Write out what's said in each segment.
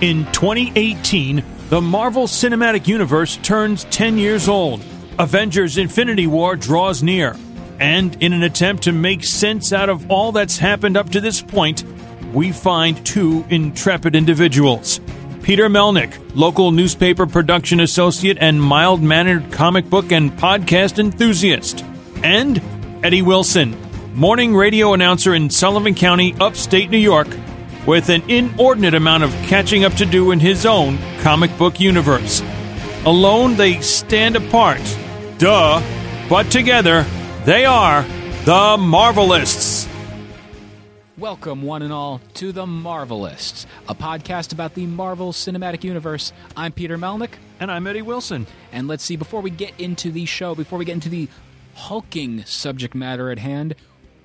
In 2018, the Marvel Cinematic Universe turns 10 years old. Avengers Infinity War draws near. And in an attempt to make sense out of all that's happened up to this point, we find two intrepid individuals. Peter Melnick, local newspaper production associate and mild mannered comic book and podcast enthusiast. And Eddie Wilson, morning radio announcer in Sullivan County, upstate New York, with an inordinate amount of catching up to do in his own comic book universe. Alone, they stand apart. Duh. But together, they are the Marvelists. Welcome, one and all, to The Marvelists, a podcast about the Marvel Cinematic Universe. I'm Peter Melnick. And I'm Eddie Wilson. And let's see, before we get into the show, before we get into the hulking subject matter at hand,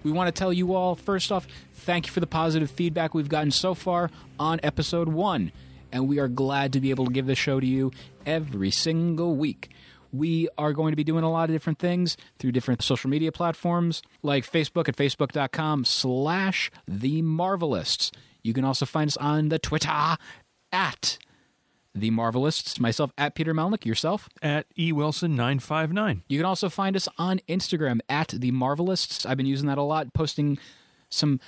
we want to tell you all, first off, thank you for the positive feedback we've gotten so far on episode one. And we are glad to be able to give this show to you every single week. We are going to be doing a lot of different things through different social media platforms like Facebook at facebook.com slash the Marvelists. You can also find us on the Twitter at the Marvelists. Myself at Peter Melnick. Yourself at E Wilson nine five nine. You can also find us on Instagram at the Marvelists. I've been using that a lot, posting some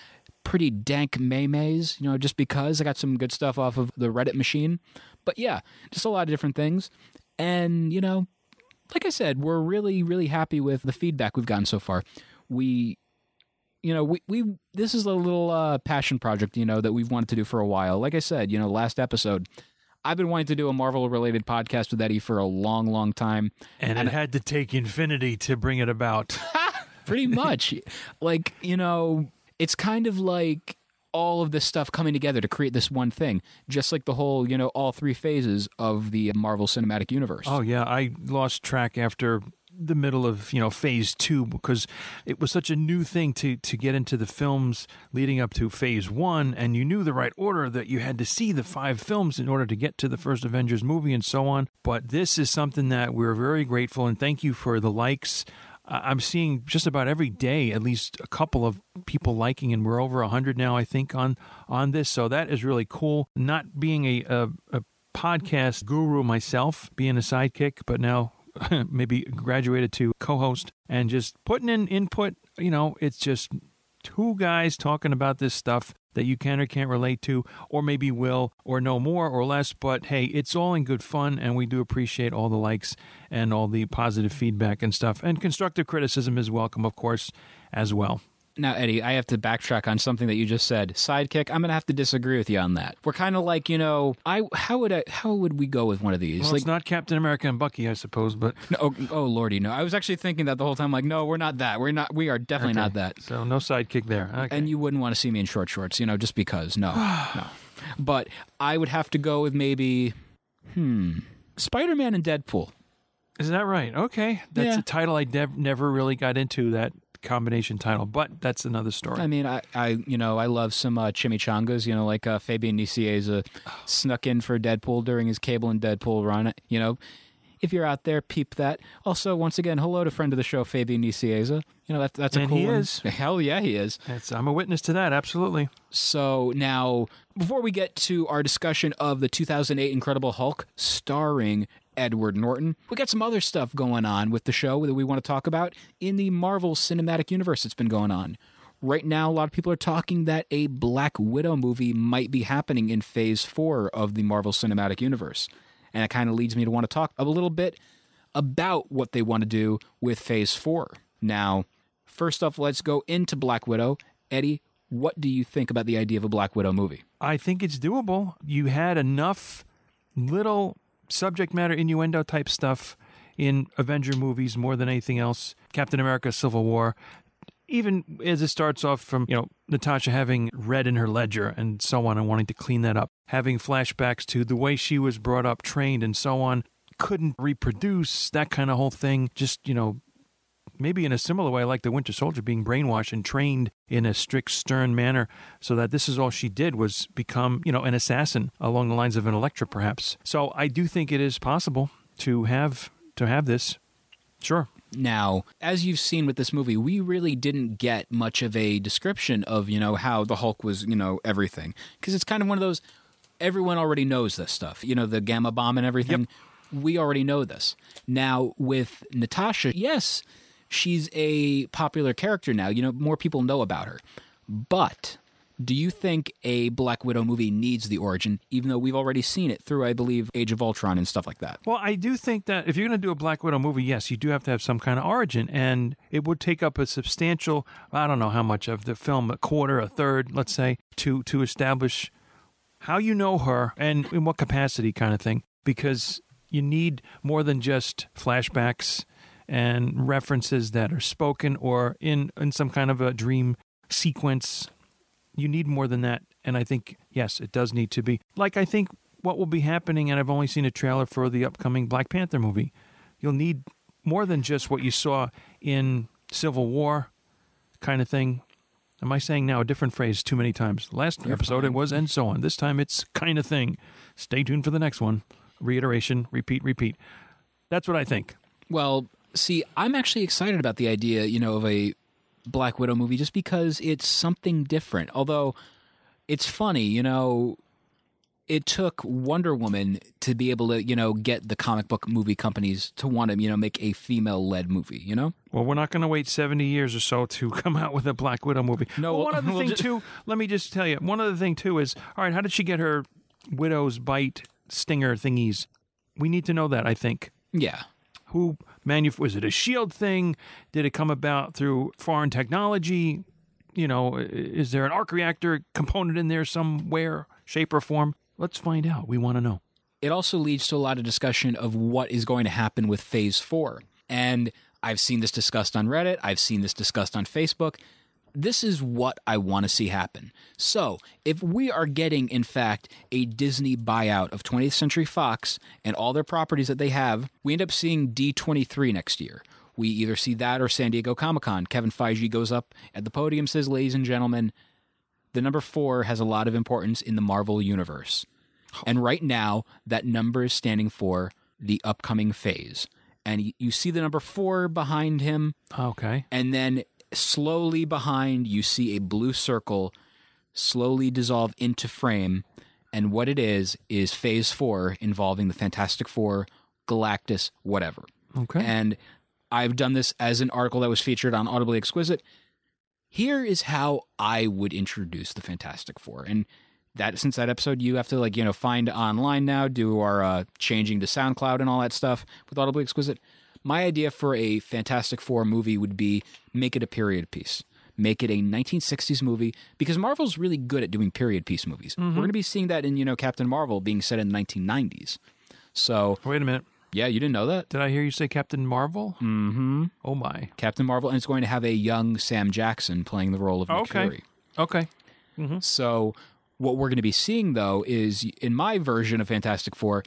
pretty dank maymays, you know, just because I got some good stuff off of the Reddit machine. But yeah, just a lot of different things. And, you know, like I said, we're really, really happy with the feedback we've gotten so far. We you know, we, we this is a little uh, passion project, you know, that we've wanted to do for a while. Like I said, you know, last episode, I've been wanting to do a Marvel related podcast with Eddie for a long, long time. And, and it had to take Infinity to bring it about. pretty much. like, you know, it's kind of like all of this stuff coming together to create this one thing, just like the whole, you know, all three phases of the Marvel Cinematic Universe. Oh, yeah. I lost track after the middle of you know phase two because it was such a new thing to to get into the films leading up to phase one and you knew the right order that you had to see the five films in order to get to the first avengers movie and so on but this is something that we're very grateful and thank you for the likes I'm seeing just about every day at least a couple of people liking, and we're over hundred now, I think, on on this. So that is really cool. Not being a, a, a podcast guru myself, being a sidekick, but now maybe graduated to co-host and just putting in input. You know, it's just two guys talking about this stuff that you can or can't relate to, or maybe will, or know more or less. But hey, it's all in good fun, and we do appreciate all the likes and all the positive feedback and stuff. And constructive criticism is welcome, of course, as well. Now, Eddie, I have to backtrack on something that you just said. Sidekick, I'm going to have to disagree with you on that. We're kind of like, you know, I how would I how would we go with one of these? Well, like, it's not Captain America and Bucky, I suppose, but no, oh, oh lordy, no. I was actually thinking that the whole time. Like, no, we're not that. We're not. We are definitely okay. not that. So no sidekick there. Okay. And you wouldn't want to see me in short shorts, you know, just because. No, no. But I would have to go with maybe, hmm, Spider Man and Deadpool. Is that right? Okay, that's Yeah. a title I nev- never really got into that combination title, but that's another story. I mean, I, I, you know, I love some uh, chimichangas. You know, like uh, Fabian Nicieza snuck in for Deadpool during his Cable and Deadpool run. You know, if you're out there, peep that. Also, once again, hello to friend of the show, Fabian Nicieza. You know, that, that's a And cool he one. is. Hell yeah, he is. That's, I'm a witness to that. Absolutely. So now, before we get to our discussion of the 2008 Incredible Hulk starring Edward Norton, we got some other stuff going on with the show that we want to talk about in the Marvel Cinematic Universe that's been going on. Right now, a lot of people are talking that a Black Widow movie might be happening in Phase 4 of the Marvel Cinematic Universe. And it kind of leads me to want to talk a little bit about what they want to do with Phase 4. Now, first off, let's go into Black Widow. Eddie, what do you think about the idea of a Black Widow movie? I think it's doable. You had enough little subject matter innuendo type stuff in Avenger movies more than anything else. Captain America: Civil War. Even as it starts off from, you know, Natasha having red in her ledger and so on and wanting to clean that up, having flashbacks to the way she was brought up, trained, and so on, couldn't reproduce that kind of whole thing. Just, you know, maybe in a similar way, like the Winter Soldier being brainwashed and trained in a strict, stern manner, so that this is all she did was become, you know, an assassin along the lines of an Elektra, perhaps. So I do think it is possible to have to have this. Sure. Now, as you've seen with this movie, we really didn't get much of a description of, you know, how the Hulk was, you know, everything. Because it's kind of one of those, everyone already knows this stuff. You know, the gamma bomb and everything. We already know this. Now, with Natasha, yes, she's a popular character now. You know, more people know about her. But do you think a Black Widow movie needs the origin, even though we've already seen it through, I believe, Age of Ultron and stuff like that? Well, I do think that if you're going to do a Black Widow movie, yes, you do have to have some kind of origin, and it would take up a substantial, I don't know how much of the film, a quarter, a third, let's say, to to establish how you know her and in what capacity, kind of thing, because you need more than just flashbacks and references that are spoken or in in some kind of a dream sequence you need more than that. And I think, yes, it does need to be. Like, I think what will be happening, and I've only seen a trailer for the upcoming Black Panther movie, you'll need more than just what you saw in Civil War kind of thing. Am I saying now a different phrase too many times? Last You're episode fine. it was, and so on. This time it's kind of thing. Stay tuned for the next one. Reiteration, repeat, repeat. That's what I think. Well, see, I'm actually excited about the idea, you know, of a Black Widow movie just because it's something different. Although it's funny, you know, it took Wonder Woman to be able to, you know, get the comic book movie companies to want to, you know, make a female led movie, you know? Well, we're not going to wait 70 years or so to come out with a Black Widow movie. No, Well, one other we'll thing, ju- too, let me just tell you, one other thing, too, is all right, how did she get her widow's bite stinger thingies? We need to know that, I think. Yeah. Who manuf- was it a shield thing? Did it come about through foreign technology? You know, is there an arc reactor component in there somewhere, shape, or form? Let's find out. We want to know. it also leads to a lot of discussion of what is going to happen with phase four. And I've seen this discussed on Reddit, I've seen this discussed on Facebook. This is what I want to see happen. So, if we are getting, in fact, a Disney buyout of 20th Century Fox and all their properties that they have, we end up seeing D23 next year. We either see that or San Diego Comic Con. Kevin Feige goes up at the podium, says, Ladies and gentlemen, the number four has a lot of importance in the Marvel Universe. And right now, that number is standing for the upcoming phase. And you see the number four behind him, Okay. and then slowly behind, you see a blue circle slowly dissolve into frame. And what it is, is phase four involving the Fantastic Four, Galactus, whatever. Okay. And I've done this as an article that was featured on Audibly Exquisite. Here is how I would introduce the Fantastic Four. And that since that episode you have to like, you know, find online now, do our uh, changing to SoundCloud and all that stuff with Audibly Exquisite. My idea for a Fantastic Four movie would be make it a period piece. Make it a 1960s movie because Marvel's really good at doing period piece movies. We're going to be seeing that in, you know, Captain Marvel being set in the 1990s. So, Wait a minute. yeah, you didn't know that? Did I hear you say Captain Marvel? Mm-hmm. Oh, my. Captain Marvel, and it's going to have a young Sam Jackson playing the role of Nick Okay. Fury. Okay. So, what we're going to be seeing, though, is in my version of Fantastic Four,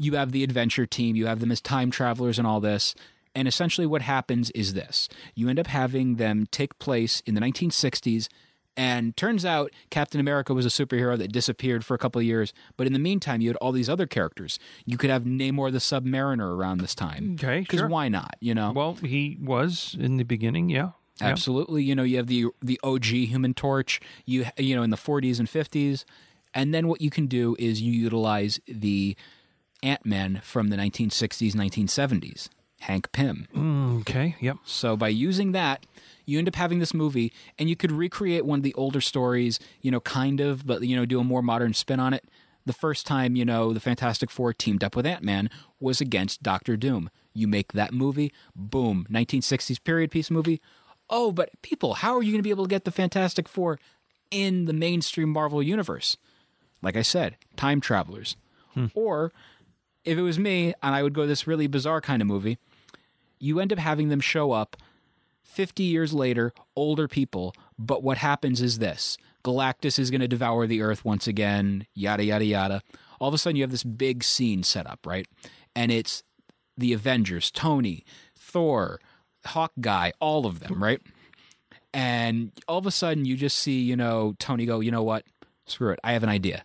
you have the adventure team, you have them as time travelers and all this. And essentially, what happens is this you end up having them take place in the 1960s. And turns out Captain America was a superhero that disappeared for a couple of years. But in the meantime, you had all these other characters. You could have Namor the Submariner around this time. Okay, Because sure. why not? You know? Well, he was in the beginning, yeah. Yeah. Absolutely. You know, you have the the OG Human Torch. You you know in the 40s and 50s, and then what you can do is you utilize the Ant Man from the 1960s, 1970s, Hank Pym. Mm, okay, yep. So by using that, you end up having this movie, and you could recreate one of the older stories. You know, kind of, but you know, do a more modern spin on it. The first time you know the Fantastic Four teamed up with Ant Man was against Doctor Doom. You make that movie, boom, 1960s period piece movie. Oh, but people, how are you going to be able to get the Fantastic Four in the mainstream Marvel universe? Like I said, time travelers. Or if it was me and I would go this really bizarre kind of movie, you end up having them show up 50 years later, older people, but what happens is this Galactus is going to devour the Earth once again, yada, yada, yada. All of a sudden, you have this big scene set up, right? And it's the Avengers, Tony, Thor, Hawkeye, all of them, right? And all of a sudden, you just see, you know, Tony go, you know what? Screw it. I have an idea.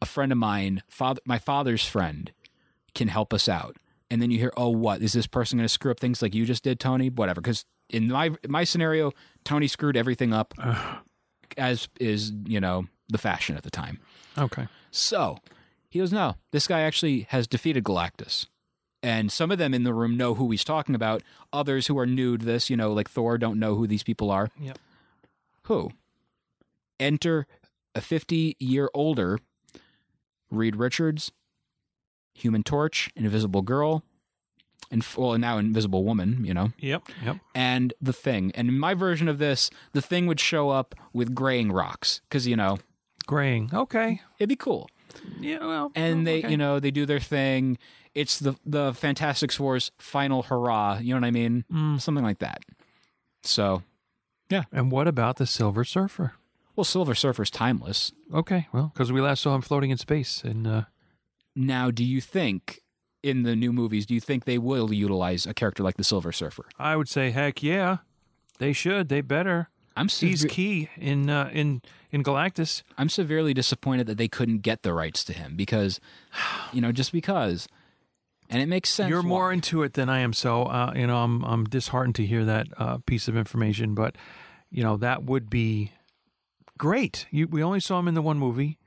A friend of mine, father, my father's friend, can help us out. And then you hear, oh, what? Is this person going to screw up things like you just did, Tony? Whatever. Because in my my scenario, Tony screwed everything up, as is, you know, the fashion at the time. Okay. So he goes, no, this guy actually has defeated Galactus. And some of them in the room know who he's talking about. Others who are new to this, you know, like Thor, don't know who these people are. Yep. Who? Enter a 50 year older Reed Richards, Human Torch, Invisible Girl, and well, now Invisible Woman, you know, Yep. Yep. and the Thing. And in my version of this, the Thing would show up with graying rocks because you know Graying. Okay. it'd be cool. Yeah. Well. and they okay. you know they do their thing it's the the fantastic four's final hurrah you know what i mean Mm. something like that so yeah. And what about the Silver Surfer? Well silver surfer's timeless Okay. Well, because we last saw him floating in space, and uh, now do you think in the new movies do you think they will utilize a character like the silver surfer I would say, heck yeah, they should. They better. i'm He's key in uh, in in Galactus. i'm severely disappointed that they couldn't get the rights to him because you know just because and it makes sense You're more into it than I am, so uh, you know I'm I'm disheartened to hear that uh, piece of information. But you know that would be great. You, we only saw him in the one movie.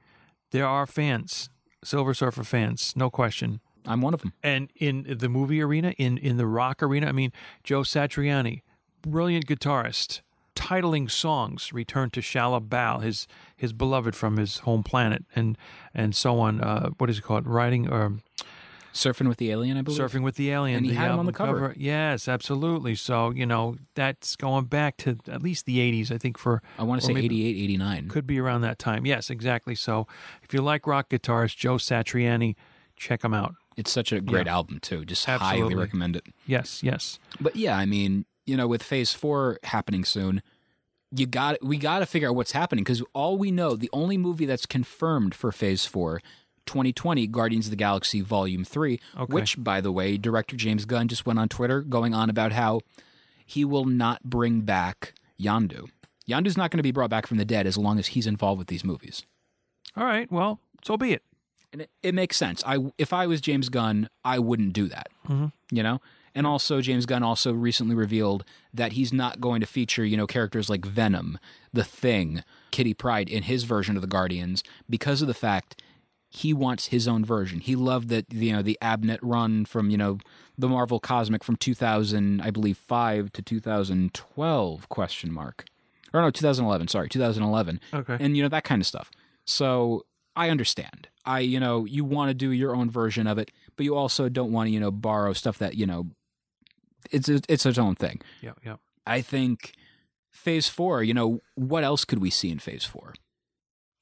There are fans, Silver Surfer fans, no question. i'm one of them And in the movie arena, in in the rock arena, I mean, Joe Satriani, brilliant guitarist, titling songs, "Return to Shalla-Bal," his his beloved from his home planet, and and so on. Uh, what is it called? Writing or surfing with the alien i believe surfing with the alien. And he had him uh, on the cover. Yes, absolutely. So you know that's going back to at least the '80s, I think. For i want to say 88 89 could be around that time. Yes, exactly. So if you like rock guitarist Joe Satriani, check him out. it's such a great Yeah. album too just highly recommend it Yes, yes. But yeah, I mean, you know, with Phase Four happening soon, you got we got to figure out what's happening because all we know, the only movie that's confirmed for Phase Four. 2020 Guardians of the Galaxy Volume 3, Okay. which, by the way, director James Gunn just went on Twitter going on about how he will not bring back Yondu. Yondu's not going to be brought back from the dead as long as he's involved with these movies. All right. Well, so be it. and it, it makes sense. I if I was James Gunn, I wouldn't do that. Mm-hmm. You know, and also James Gunn also recently revealed that he's not going to feature you know characters like Venom, the Thing, Kitty Pryde in his version of the Guardians because of the fact he wants his own version. He loved that you know the Abnett run from you know the Marvel Cosmic from 2000, I believe five to 2012 question mark, or no 2011. Sorry, 2011 Okay. and you know that kind of stuff. So I understand. I you know you want to do your own version of it, but you also don't want to you know borrow stuff that you know it's it's its own thing. Yeah, yeah. I think Phase Four. You know what else could we see in Phase Four?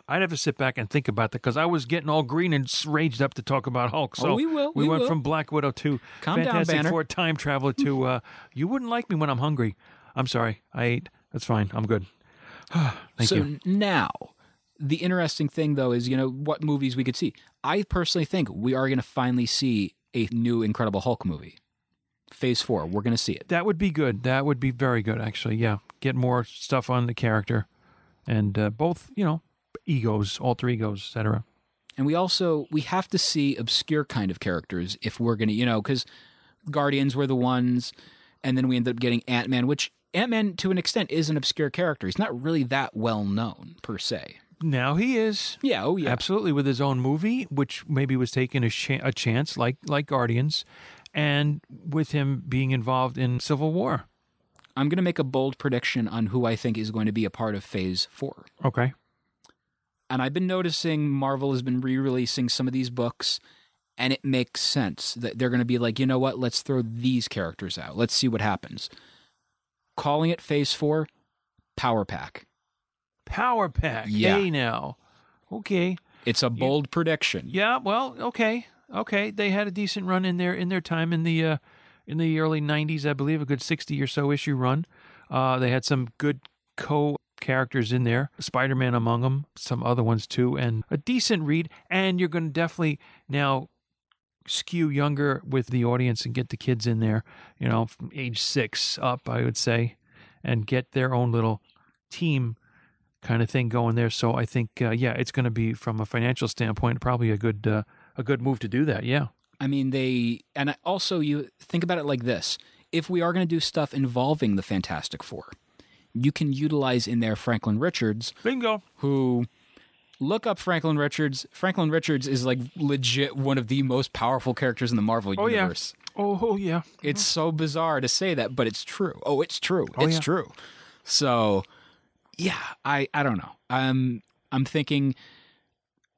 I'd have to sit back and think about that because I was getting all green and raged up to talk about Hulk. So Oh, we will, We, we went will. from Black Widow to Calm down, Fantastic Banner. Four Time Traveler to uh, You Wouldn't Like Me When I'm Hungry. I'm sorry. I ate. That's fine. I'm good. Thank so you. now, the interesting thing though is you know what movies we could see. I personally think we are going to finally see a new Incredible Hulk movie. Phase Four, we're going to see it. That would be good. That would be very good, actually. Yeah. Get more stuff on the character and uh, both, you know, egos, alter egos, etc. and we also we have to see obscure kind of characters if we're gonna you know because guardians were the ones and then we ended up getting ant-man which ant-man to an extent is an obscure character he's not really that well known per se Now he is. yeah oh yeah Absolutely, with his own movie, which maybe was taking a, a chance, like like Guardians, and with him being involved in Civil War. i'm gonna make a bold prediction on who i think is going to be a part of phase four Okay. And i've been noticing marvel has been re-releasing some of these books and it makes sense that they're going to be like you know what let's throw these characters out let's see what happens calling it phase four power pack Power Pack. Yeah. Hey now. Okay. It's a bold prediction. Yeah. Well. Okay. okay, they had a decent run in their in their time in the uh, in the early '90s, I believe, a good 60 or so issue run. Uh, they had some good co characters in there, Spider Man among them, some other ones too, and a decent read. And you're going to definitely now skew younger with the audience and get the kids in there, you know, from age six up, I would say, and get their own little team kind of thing going there. So I think, uh, yeah, it's going to be from a financial standpoint probably a good uh, a good move to do that. Yeah. I mean, they, and also you think about it like this if we are going to do stuff involving the Fantastic Four, you can utilize in there Franklin Richards, Bingo. who look up Franklin Richards. Franklin Richards is like legit one of the most powerful characters in the Marvel Oh, yeah. universe. Oh, oh yeah. It's so bizarre to say that, but it's true. Oh, it's true. Oh, it's yeah. true. So, yeah, I I don't know. I'm I'm thinking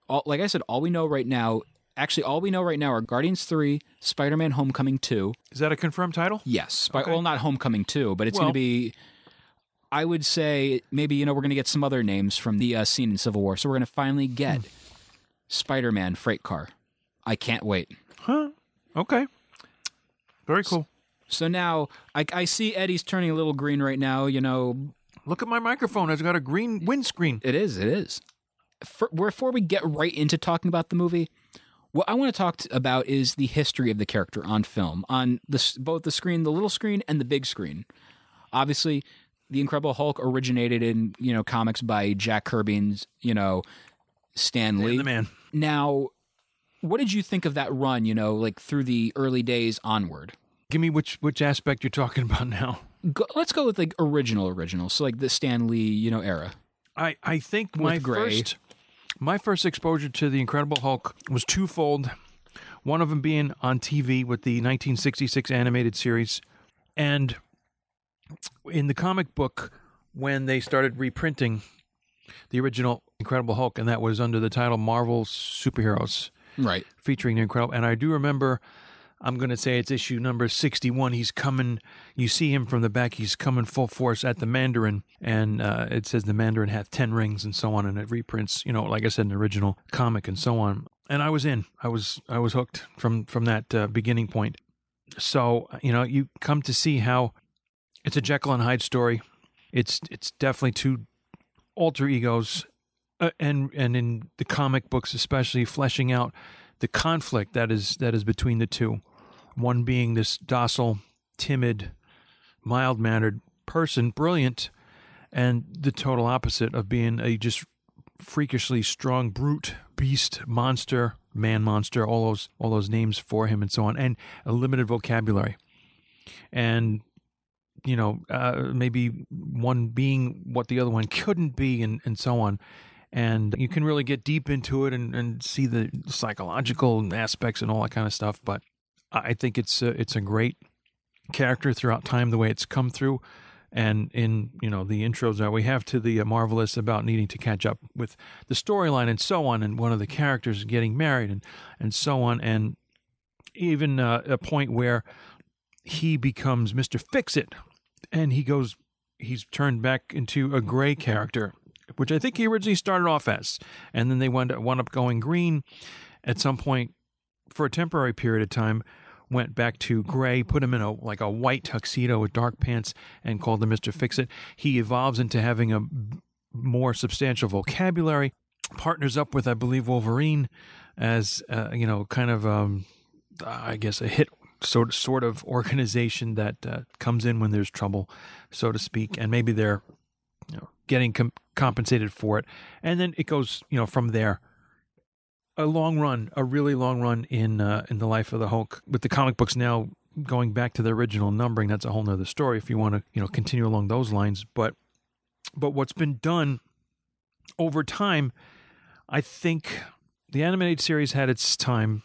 all, like I said all we know right now, actually all we know right now are Guardians 3, Spider-Man Homecoming 2. Is that a confirmed title? Yes. Okay. Well, not Homecoming 2, but it's going to be I would say maybe you know we're going to get some other names from the uh, scene in Civil War. So we're going to finally get. Spider-Man Freight Car. I can't wait. Huh? Okay. Very cool. So now I, I see Eddie's turning a little green right now. You know, Look at my microphone. It's got a green windscreen. It is. It is. For, before we get right into talking about the movie, what I want to talk t- about is the history of the character on film, on the s- both the screen, the little screen, and the big screen. Obviously, the Incredible Hulk originated in you know comics by Jack Kirby and you know Stan Lee. The man. Now, what did you think of that run? You know, like through the early days onward. Give me which which aspect you're talking about now. Go, let's go with like original, original. So like the Stan Lee, you know, era. I I think my Gray. first my first exposure to the Incredible Hulk was twofold. One of them being on TV with the 1966 animated series, and in the comic book when they started reprinting the original Incredible Hulk, and that was under the title Marvel Superheroes. Right. featuring the incredible. And I do remember, I'm going to say it's issue number 61. He's coming, you see him from the back. He's coming full force at the Mandarin. And uh, it says the Mandarin hath 10 rings and so on. And it reprints, you know, like I said, an original comic and so on. And I was in, I was, I was hooked from, from that uh, beginning point. So, you know, you come to see how it's a Jekyll and Hyde story. It's, it's definitely two alter egos uh, and and in the comic books especially fleshing out the conflict that is that is between the two one being this docile timid mild mannered person brilliant and the total opposite of being a just freakishly strong brute beast monster man monster all those all those names for him and so on and a limited vocabulary and you know uh, maybe one being what the other one couldn't be and and so on. And you can really get deep into it and, and see the psychological aspects and all that kind of stuff. But I think it's a, it's a great character throughout time, the way it's come through, and in you know the intros that we have to the uh, marvelous about needing to catch up with the storyline and so on, and one of the characters getting married and and so on, and even uh, a point where he becomes Mister Fix It, and he goes. He's turned back into a gray character which I think he originally started off as, and then they wound up, wound up going green at some point for a temporary period of time. Went back to gray, put him in a like a white tuxedo with dark pants, and called him Mister Fix It. He evolves into having a more substantial vocabulary. Partners up with, I believe, Wolverine as uh, you know, kind of um, I guess a hit sort of sort of organization that uh, comes in when there's trouble, so to speak, and maybe they're you know, getting com- compensated for it, and then it goes, you know, from there. A long run, a really long run in uh, in the life of the Hulk, with the comic books now going back to the original numbering. That's a whole nother story if you want to, you know, continue along those lines. But but what's been done over time, I think the animated series had its time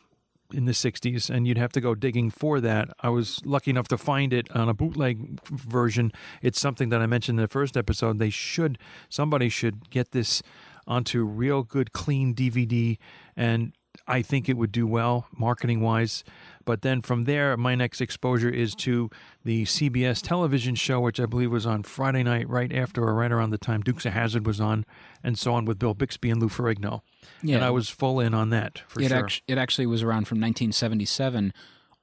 in the 60s and you'd have to go digging for that. I was lucky enough to find it on a bootleg version. It's something that I mentioned in the first episode. They should somebody should get this onto real good clean DVD and I think it would do well marketing wise. But then from there, my next exposure is to the CBS television show, which I believe was on Friday night, right after or right around the time Dukes of Hazzard was on, and so on with Bill Bixby and Lou Ferrigno. Yeah. and I was full in on that for it, sure. act- it actually was around from 1977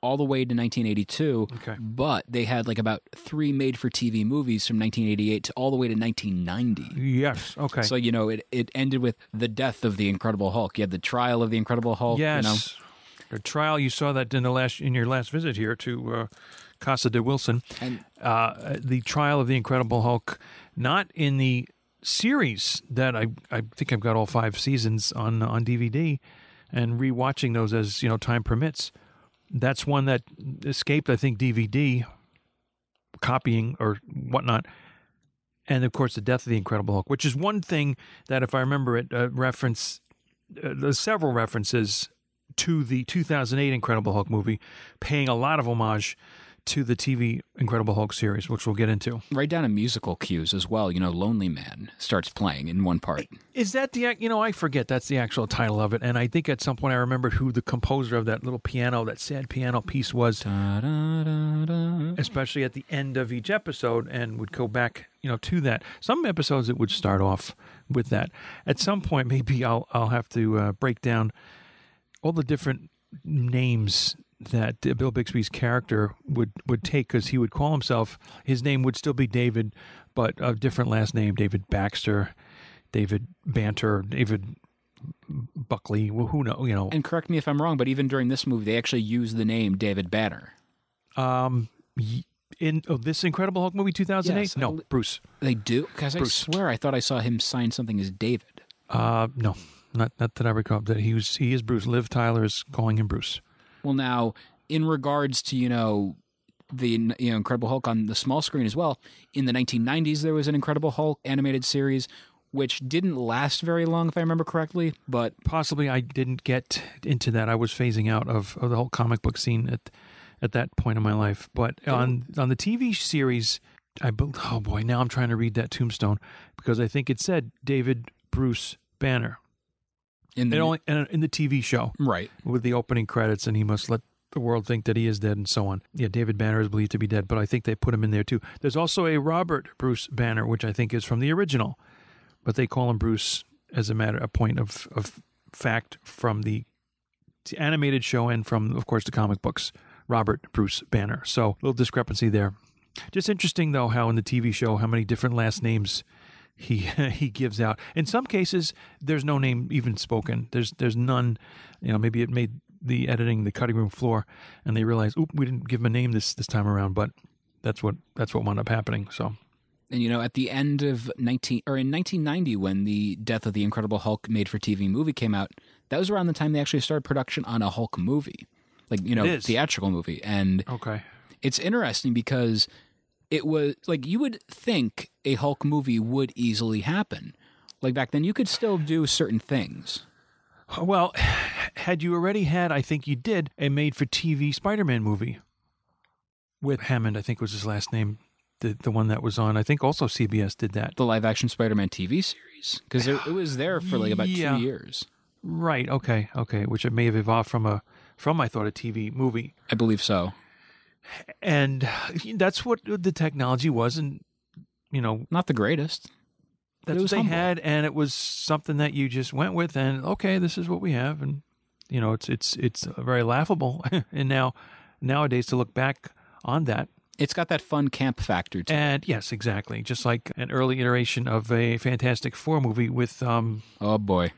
all the way to 1982. Okay. But they had like about three made for TV movies from 1988 to all the way to 1990. yes. Okay. So, you know, it, it ended with the death of the Incredible Hulk. You had the trial of the Incredible Hulk. yes. You know? The trial you saw that in the last in your last visit here to uh, Casa de Wilson. And uh, the trial of the Incredible Hulk, not in the series that I I think I've got all five seasons on on DVD, and rewatching those as you know time permits. That's one that escaped I think DVD copying or whatnot. And of course, the death of the Incredible Hulk, which is one thing that, if I remember it, uh, reference uh, several references to the 2008 Incredible Hulk movie, paying a lot of homage to the TV Incredible Hulk series, which we'll get into. right down to musical cues as well. You know, Lonely Man starts playing in one part. Is that the you know I forget that's the actual title of it, and I think at some point I remembered who the composer of that little piano, that sad piano piece was, Da-da-da-da. especially at the end of each episode, and would go back you know to that. Some episodes it would start off with that. At some point, maybe I'll I'll have to uh, break down all the different names that Bill Bixby's character would would take because he would call himself his name would still be David, but a different last name, David Baxter, David Banter, David Buckley. Well, who know? You know, And correct me if I'm wrong, but even during this movie, they actually use the name David Banner. um, y- in oh, this Incredible Hulk movie, two thousand eight. Yes, no, Bruce. They do? Because I swear I thought I saw him sign something as David. Uh, no, not not that I recall. That he was he is Bruce. Liv Tyler is calling him Bruce. Well, now, in regards to, you know, the you know Incredible Hulk on the small screen as well, in the 1990s there was an Incredible Hulk animated series which didn't last very long if I remember correctly, but possibly I didn't get into that. I was phasing out of, of the whole comic book scene at at that point in my life. But oh. on on the TV series, I bel- oh boy, now I'm trying to read that tombstone because I think it said David Bruce Banner. In the only in, in the TV show right. with the opening credits, and he must let the world think that he is dead and so on. Yeah, David Banner is believed to be dead, but I think they put him in there too. There's also a Robert Bruce Banner, which I think is from the original, but they call him Bruce as a matter a point of of fact from the animated show and from of course the comic books. Robert Bruce Banner. So a little discrepancy there. Just interesting though how in the TV show how many different last names he he gives out. In some cases, there's no name even spoken. There's there's none. You know, maybe it made the editing the cutting room floor, and they realized, oop, we didn't give him a name this this time around. But that's what that's what wound up happening. So And you know, at the end of 19 or in 1990 when the Death of the Incredible Hulk made for TV movie came out, that was around the time they actually started production on a Hulk movie. Like, you know, theatrical movie. And okay, it's interesting because it was like you would think a Hulk movie would easily happen. Like back then, you could still do certain things. well, had you already had, I think you did a made for TV Spider-Man movie with Hammond. I think was his last name. The the one that was on. I think also CBS did that. The live action Spider Man TV series because it was there for like about Yeah. two years. Right. Okay. Okay. Which it may have evolved from a from I thought a TV movie. I believe so. And that's what the technology was and you know Not the greatest. that's what they humble. had and it was something that you just went with and okay this is what we have and you know it's it's it's very laughable and now nowadays to look back on that It's got that fun camp factor to it. and yes exactly just like an early iteration of a fantastic four movie with um Oh boy.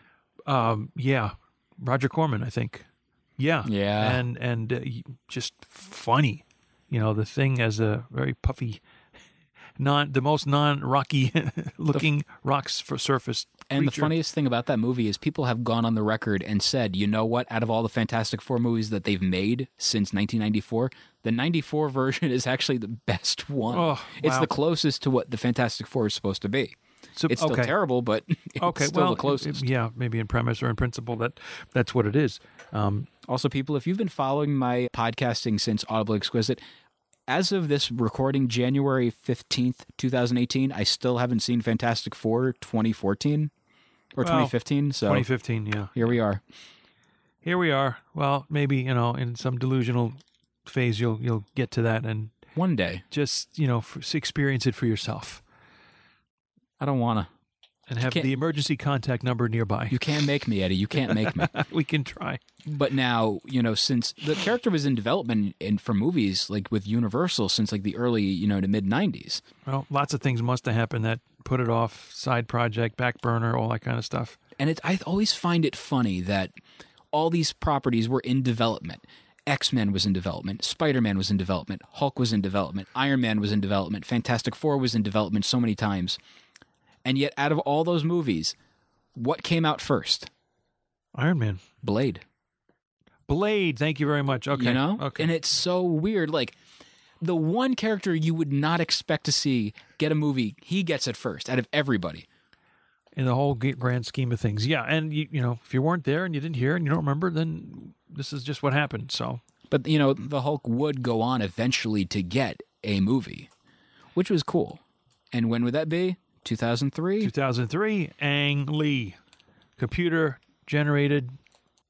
um yeah roger corman i think yeah Yeah. and and uh, just funny you know the thing as a very puffy non the most non rocky looking rocks for surface And the funniest thing about that movie is people have gone on the record and said, you know what? Out of all the Fantastic Four movies that they've made since 1994, the 94 version is actually the best one. Oh, It's the closest to what the Fantastic Four is supposed to be. So- It's still okay. terrible, but it's okay still well the closest. yeah maybe in premise or in principle that that's what it is um Also, people, if you've been following my podcasting since Audible Exquisite, as of this recording, January 15th, 2018, I still haven't seen Fantastic Four 2014 or Well, 2015. So 2015 yeah here we are. here we are. Well, maybe you know, in some delusional phase, you'll you'll get to that and One day. just you know f experience it for yourself I don't want to. and have the emergency contact number nearby. You can't make me, Eddie. You can't make me. we can try. but now, you know, since the character was in development in for movies like with Universal since like the early, you know, to mid 90s. Well, lots of things must have happened that put it off, side project, back burner, all that kind of stuff. And it, I always find it funny that all these properties were in development. X Men was in development. Spider Man was in development. Hulk was in development. Iron Man was in development. Fantastic Four was in development so many times. And yet, out of all those movies, what came out first? Iron Man, Blade. Blade. Thank you very much. Okay, You know? okay. And it's so weird. Like, the one character you would not expect to see get a movie, he gets it first out of everybody. in the whole grand scheme of things, yeah. And you, you know, if you weren't there and you didn't hear and you don't remember, then this is just what happened. So But you know, the Hulk would go on eventually to get a movie, which was cool. And when would that be? 2003. 2003, Ang Lee, computer generated.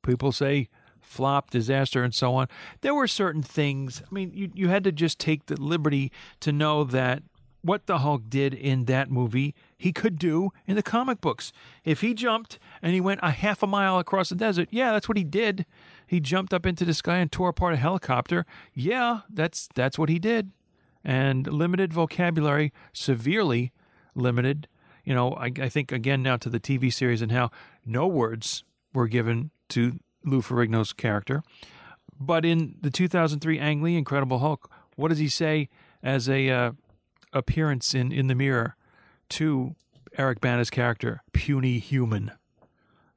People say flop, disaster, and so on. There were certain things. I mean, you you had to just take the liberty to know that what the Hulk did in that movie, he could do in the comic books. If he jumped and he went a half a mile across the desert, yeah, that's what he did. He jumped up into the sky and tore apart a helicopter. Yeah, that's that's what he did. And limited vocabulary, severely limited. You know, I, I think again now to the TV series and how no words were given to Lou Ferrigno's character. But in the 2003 Ang Lee Incredible Hulk, what does he say as a uh, appearance in, in the mirror to Eric Bana's character, puny human,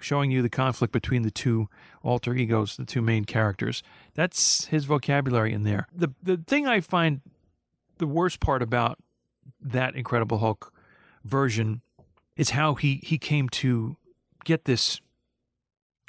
showing you the conflict between the two alter egos, the two main characters. That's his vocabulary in there. The the thing I find the worst part about that Incredible Hulk version is how he he came to get this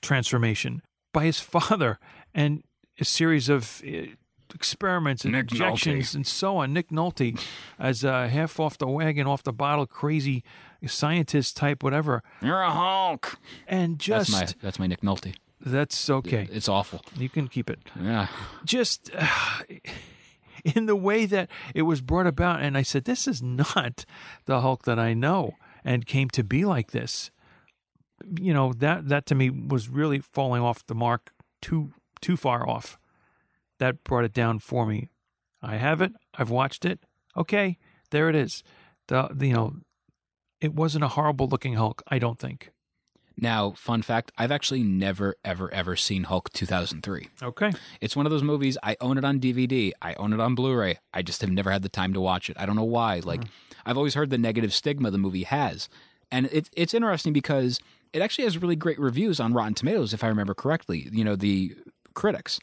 transformation by his father and a series of uh, experiments and Nick injections and so on. Nick Nolte as a half off the wagon, off the bottle, crazy scientist type, whatever, You're a Hulk. and just That's my that's my Nick Nolte. that's okay. It's awful. You can keep it. Yeah. Just uh, in the way that it was brought about, and I said, "This is not the Hulk that I know," and came to be like this. You know that that to me was really falling off the mark too too far off. That brought it down for me. I have it. I've watched it. Okay, there it is. The, the you know, it wasn't a horrible looking Hulk. I don't think. Now, fun fact: I've actually never, ever, ever seen Hulk 2003. Okay. It's one of those movies. I own it on DVD. I own it on Blu-ray. I just have never had the time to watch it. I don't know why. Like, I've always heard the negative stigma the movie has, and it's it's interesting because it actually has really great reviews on Rotten Tomatoes, if I remember correctly. You know, the critics.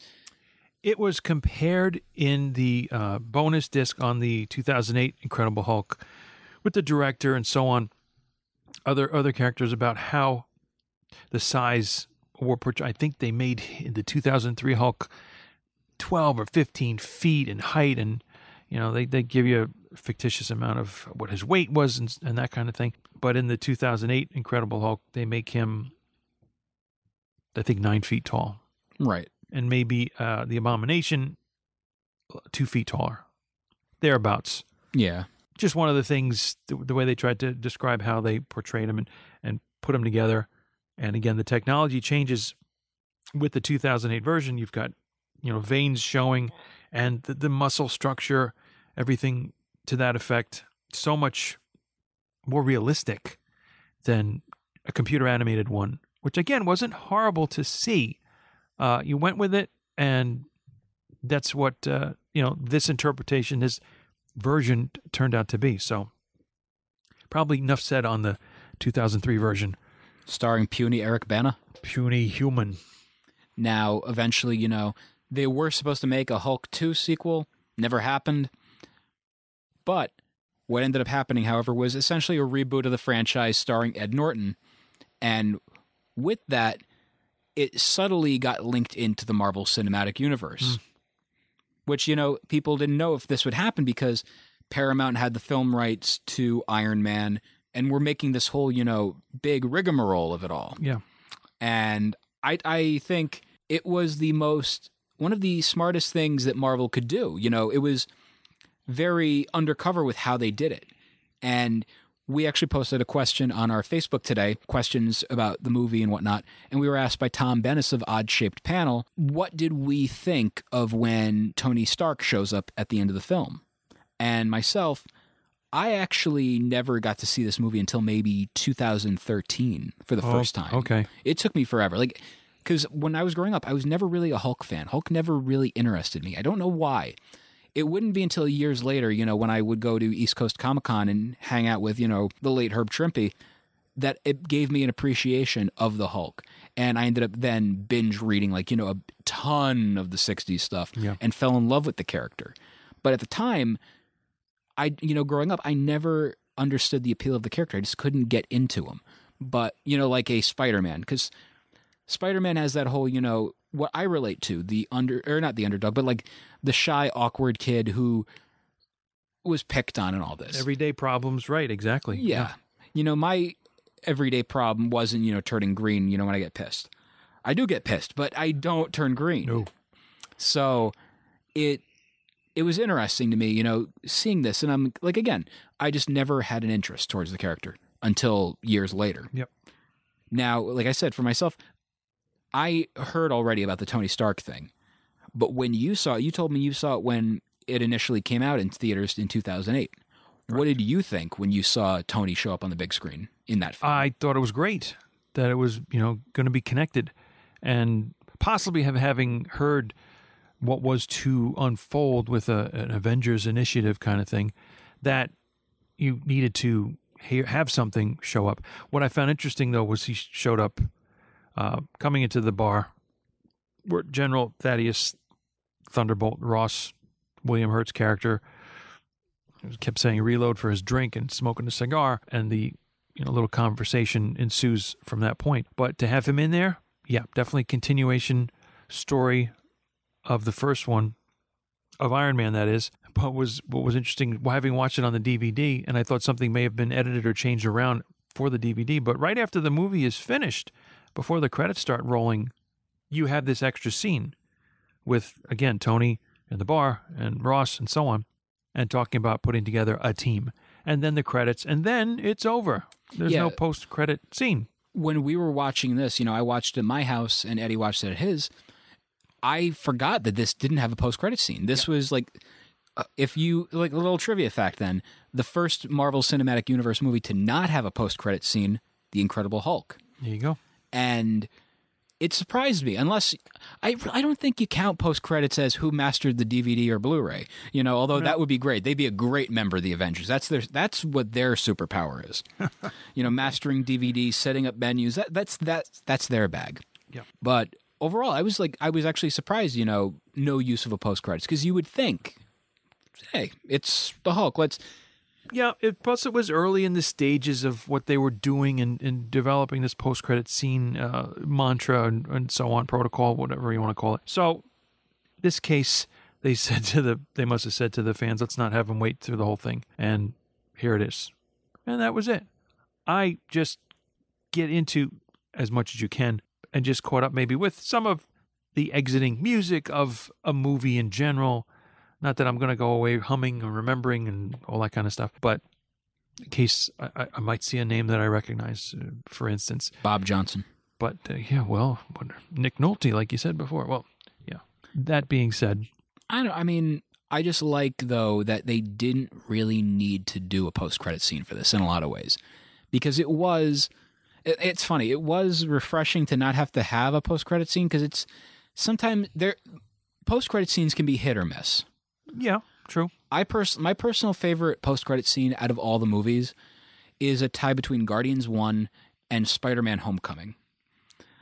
It was compared in the uh, bonus disc on the 2008 Incredible Hulk with the director and so on, other other characters about how the size portray- I think they made in the 2003 Hulk 12 or 15 feet in height, and you know they they give you a fictitious amount of what his weight was and, and that kind of thing. But in the 2008 Incredible Hulk, they make him, I think, nine feet tall Right. and maybe uh, the abomination two feet taller thereabouts Yeah. just one of the things the, the way they tried to describe how they portrayed him and, and put them together and again the technology changes with the 2008 version. You've got you know veins showing and the, the muscle structure everything to that effect. So much more realistic than a computer animated one which again wasn't horrible to see. Uh, you went with it and that's what uh, you know this interpretation this version turned out to be. So probably enough said on the 2003 version Starring puny Eric Bana. puny human Now, eventually, you know, they were supposed to make a Hulk 2 sequel, never happened. But what ended up happening, however, was essentially a reboot of the franchise starring Ed Norton. And with that, it subtly got linked into the Marvel Cinematic Universe. Hmm. Which, you know, people didn't know if this would happen because Paramount had the film rights to Iron Man and we're making this whole, you know, big rigmarole of it all yeah and I I think it was the most one of the smartest things that Marvel could do. You know, it was very undercover with how they did it. And we actually posted a question on our Facebook today, questions about the movie and whatnot. And we were asked by Tom Bennis of Odd Shaped Panel, what did we think of when Tony Stark shows up at the end of the film? And myself, I actually never got to see this movie until maybe 2013 for the Oh, first time. okay. It took me forever. Like, because when I was growing up, I was never really a Hulk fan. Hulk never really interested me. I don't know why. It wouldn't be until years later, you know, when I would go to East Coast Comic Con and hang out with, you know, the late Herb Trimpe, that it gave me an appreciation of the Hulk. And I ended up then binge reading, like, you know, a ton of the 60s stuff Yeah. and fell in love with the character. But at the time, I, you know, growing up, I never understood the appeal of the character. I just couldn't get into him. But, you know, like a Spider Man, because Spider Man has that whole, you know, what I relate to the under, or not the underdog, but like the shy, awkward kid who was picked on and all this. Everyday problems, right? Exactly. yeah. You know, my everyday problem wasn't, you know, turning green, you know, when I get pissed. I do get pissed, but I don't turn green. No. So it it was interesting to me, you know, seeing this and I'm like again, I just never had an interest towards the character until years later. Yep. Now, like I said for myself, I heard already about the Tony Stark thing. But when you saw it, you told me you saw it when it initially came out in theaters in 2008. What did you think when you saw Tony show up on the big screen in that film? I thought it was great that it was, you know, going to be connected and possibly have having heard what was to unfold with a, an Avengers initiative kind of thing that you needed to ha- have something show up. What I found interesting though was he showed up uh, coming into the bar where General Thaddeus Thunderbolt Ross, William Hurt's character, kept saying reload for his drink and smoking a cigar, and the you know little conversation ensues from that point. But to have him in there, yeah, definitely continuation story of the first one of Iron Man. That is, but was what was interesting having watched it on the DVD, and I thought something may have been edited or changed around for the DVD. But right after the movie is finished, before the credits start rolling, you have this extra scene with again Tony in the bar and Ross and so on, and talking about putting together a team. And then the credits, and then it's over. There's no post credit scene. when we were watching this, you know, I watched it at my house and Eddie watched it at his. I forgot that this didn't have a post credit scene. This was like, uh, if you like a little trivia fact, then the first Marvel Cinematic Universe movie to not have a post credit scene, The Incredible Hulk, There you go. and it surprised me. Unless I, I don't think you count post credits as who mastered the DVD or Blu-ray. You know, although that would be great. They'd be a great member of the Avengers. That's their that's what their superpower is. you know, mastering DVDs, setting up menus. That that's that that's their bag. Yeah. But overall, I was like, I was actually surprised. You know, no use of a post credits because you would think, hey, it's the Hulk. Let's Yeah, it, plus it was early in the stages of what they were doing and in, in developing this post credit scene uh, mantra and, and so on, protocol, whatever you want to call it. So, this case, they said to the, they must have said to the fans, let's not have them wait through the whole thing. And here it is. And that was it. I just get into as much as you can and just caught up maybe with some of the exiting music of a movie in general. Not that I'm going to go away humming and remembering and all that kind of stuff, but in case I, I- might see a name that I recognize, uh, for instance. Bob Johnson. But uh, yeah, well, Nick Nolte, like you said before. Well, yeah. That being said, I don't. I mean, I just like though that they didn't really need to do a post credit scene for this in a lot of ways, because it was. It, it's funny. It was refreshing to not have to have a post credit scene because it's sometimes there. Post credit scenes can be hit or miss. yeah, true. I pers- my personal favorite post credit scene out of all the movies is a tie between Guardians One and Spider Man Homecoming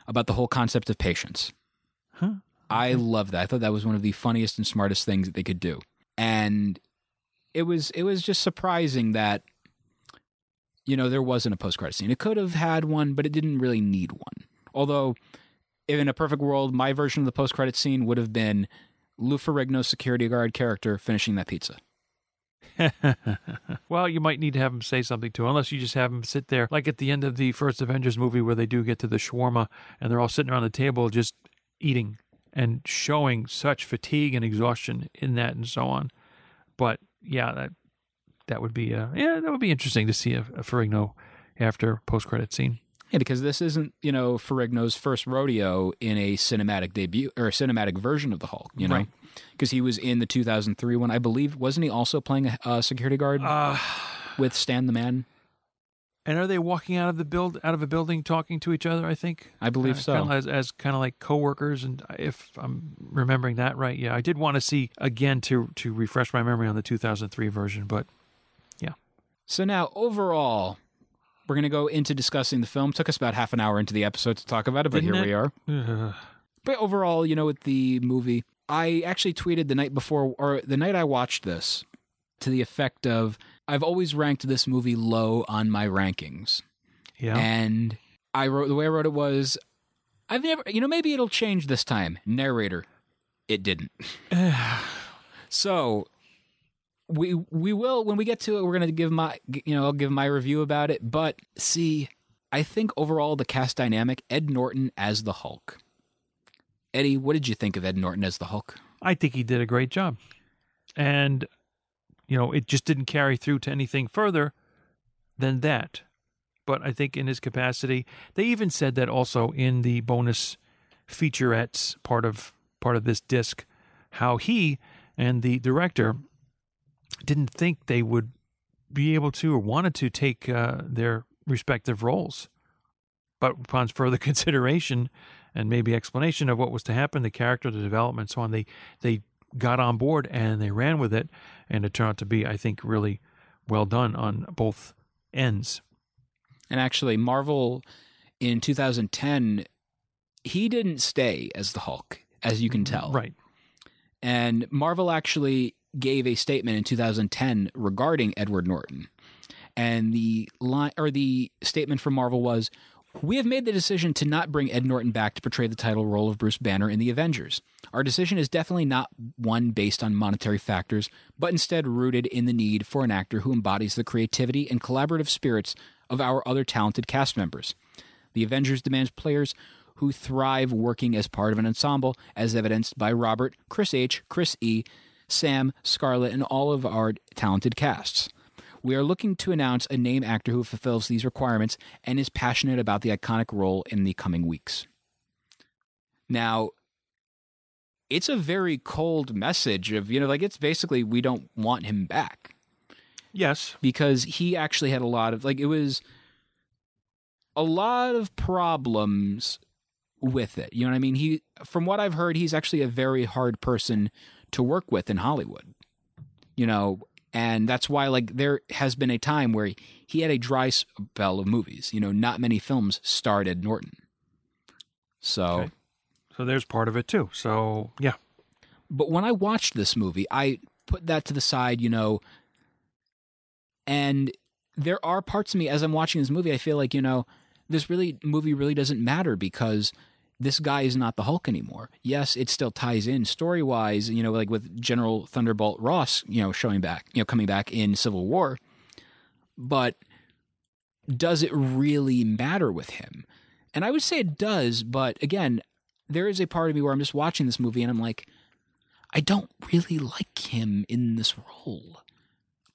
about the whole concept of patience. Huh. I love that. I thought that was one of the funniest and smartest things that they could do. And it was it was just surprising that you know there wasn't a post credit scene. It could have had one, but it didn't really need one. Although in a perfect world, my version of the post credit scene would have been Lou Ferrigno's security guard character finishing that pizza. well, you might need to have him say something too, unless you just have him sit there, like at the end of the first Avengers movie where they do get to the shawarma and they're all sitting around the table, just eating and showing such fatigue and exhaustion in that and so on. But yeah, that that would be uh, yeah that would be interesting to see a, a Ferrigno after post credit scene. Yeah, because this isn't you know Ferrigno's first rodeo in a cinematic debut or a cinematic version of the Hulk. You know, Right. because he was in the 2003 one, I believe. Wasn't he also playing a, a security guard Uh, with Stan the Man? and are they walking out of the build out of a building talking to each other? I think I believe Uh, so. kinda as, as kind of like coworkers. And if I'm remembering that right, yeah, I did want to see again to to refresh my memory on the 2003 version, but So now, overall, we're going to go into discussing the film. Took us about half an hour into the episode to talk about it, but Didn't here we are. But overall, you know, with the movie, I actually tweeted the night before, or the night I watched this, to the effect of I've always ranked this movie low on my rankings. yeah, And I wrote, the way I wrote it was, I've never, you know, maybe it'll change this time. Narrator, it didn't. so we we will when we get to it we're going to give my you know I'll give my review about it. But see I think overall the cast dynamic Ed Norton as the Hulk. Eddie what did you think of Ed Norton as the Hulk? I think he did a great job, and you know it just didn't carry through to anything further than that. But I think in his capacity, they even said that also in the bonus featurettes part of part of this disc, how he and the director didn't think they would be able to or wanted to take uh, their respective roles. But upon further consideration and maybe explanation of what was to happen, the character, the development, so on, they they got on board and they ran with it, and it turned out to be, I think, really well done on both ends. and actually Marvel in 2010 he didn't stay as the Hulk as you can tell Right. And Marvel actually gave a statement in 2010 regarding Edward Norton. And the line or the statement from Marvel was we have made the decision to not bring Ed Norton back to portray the title role of Bruce Banner in the Avengers. Our decision is definitely not one based on monetary factors, but instead rooted in the need for an actor who embodies the creativity and collaborative spirits of our other talented cast members. The Avengers demands players who thrive working as part of an ensemble, as evidenced by Robert, Chris H., Chris E., Sam, Scarlett, and all of our talented casts. We are looking to announce a name actor who fulfills these requirements and is passionate about the iconic role in the coming weeks. Now, it's a very cold message of, you know, like it's basically we don't want him back Yes. because he actually had a lot of like it was a lot of problems with it. You know what I mean? He from what I've heard, he's actually a very hard person to work with in Hollywood. You know, and that's why like there has been a time where he had a dry spell of movies. You know, not many films starred Ed Norton. So Okay. So there's part of it too. So yeah. But when I watched this movie, I put that to the side, you know, and there are parts of me as I'm watching this movie, I feel like, you know, this really movie really doesn't matter because this guy is not the Hulk anymore. Yes, it still ties in story wise, you know, like with General Thunderbolt Ross, you know, showing back, you know, coming back in Civil War. But does it really matter with him? And I would say it does, but again, there is a part of me where I'm just watching this movie and I'm like, I don't really like him in this role.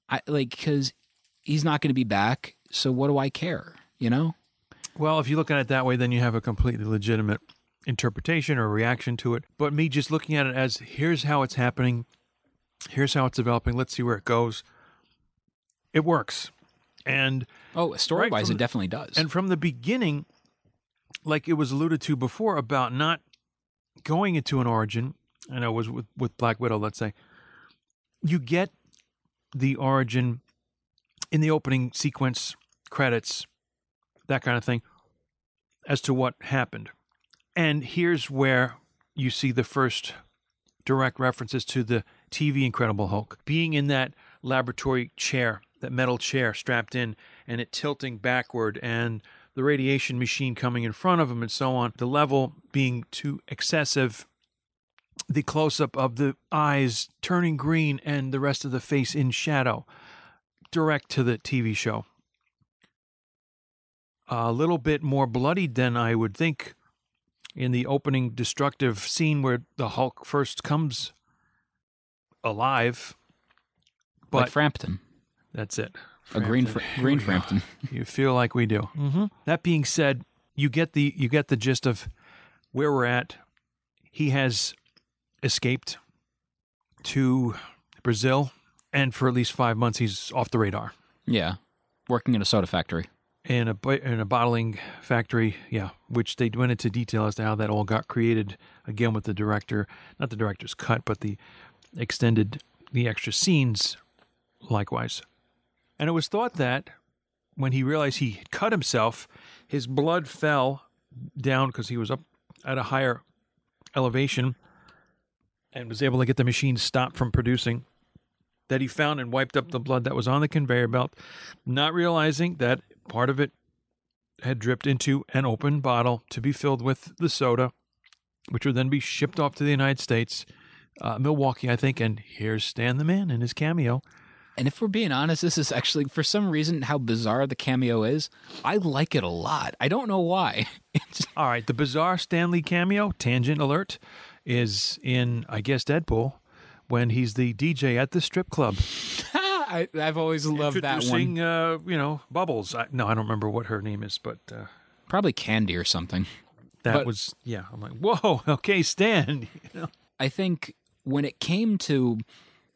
I like because he's not going to be back. So what do I care? You know? Well, if you look at it that way, then you have a completely legitimate interpretation or reaction to it. But me just looking at it as here's how it's happening, here's how it's developing, let's see where it goes. It works. And Oh, story wise, from it definitely does. and from the beginning, like it was alluded to before about not going into an origin, and I was with, with Black Widow, let's say, you get the origin in the opening sequence, credits, that kind of thing, as to what happened. And here's where you see the first direct references to the TV Incredible Hulk being in that laboratory chair, that metal chair strapped in, and it tilting backward, and the radiation machine coming in front of him, and so on. The level being too excessive, the close up of the eyes turning green, and the rest of the face in shadow, direct to the TV show. A little bit more bloodied than I would think in the opening destructive scene where the Hulk first comes alive. But like Frampton, that's it. a green Frampton. Green Frampton. You feel like we do. Mm-hmm. That being said, you get the you get the gist of where we're at. He has escaped to Brazil, and for at least five months, he's off the radar Yeah, working in a soda factory. In a in a bottling factory. Yeah, which they went into detail as to how that all got created. Again, with the director, not the director's cut, but the extended the extra scenes. Likewise, and it was thought that when he realized he cut himself, his blood fell down because he was up at a higher elevation and was able to get the machine stopped from producing. That he found and wiped up the blood that was on the conveyor belt, not realizing that part of it had dripped into an open bottle to be filled with the soda, which would then be shipped off to the United States, uh, Milwaukee, I think. And here's Stan the Man in his cameo. And if we're being honest, this is actually for some reason how bizarre the cameo is. I like it a lot. I don't know why. It's, All right, the bizarre Stan Lee cameo, tangent alert, is in, I guess, Deadpool when he's the DJ at the strip club. I, I've always loved that one. Uh, you know, Bubbles. I, no, I don't remember what her name is, but uh, Probably Candy or something. that But- was, yeah. I'm like, whoa, okay, Stan. You know? I think when it came to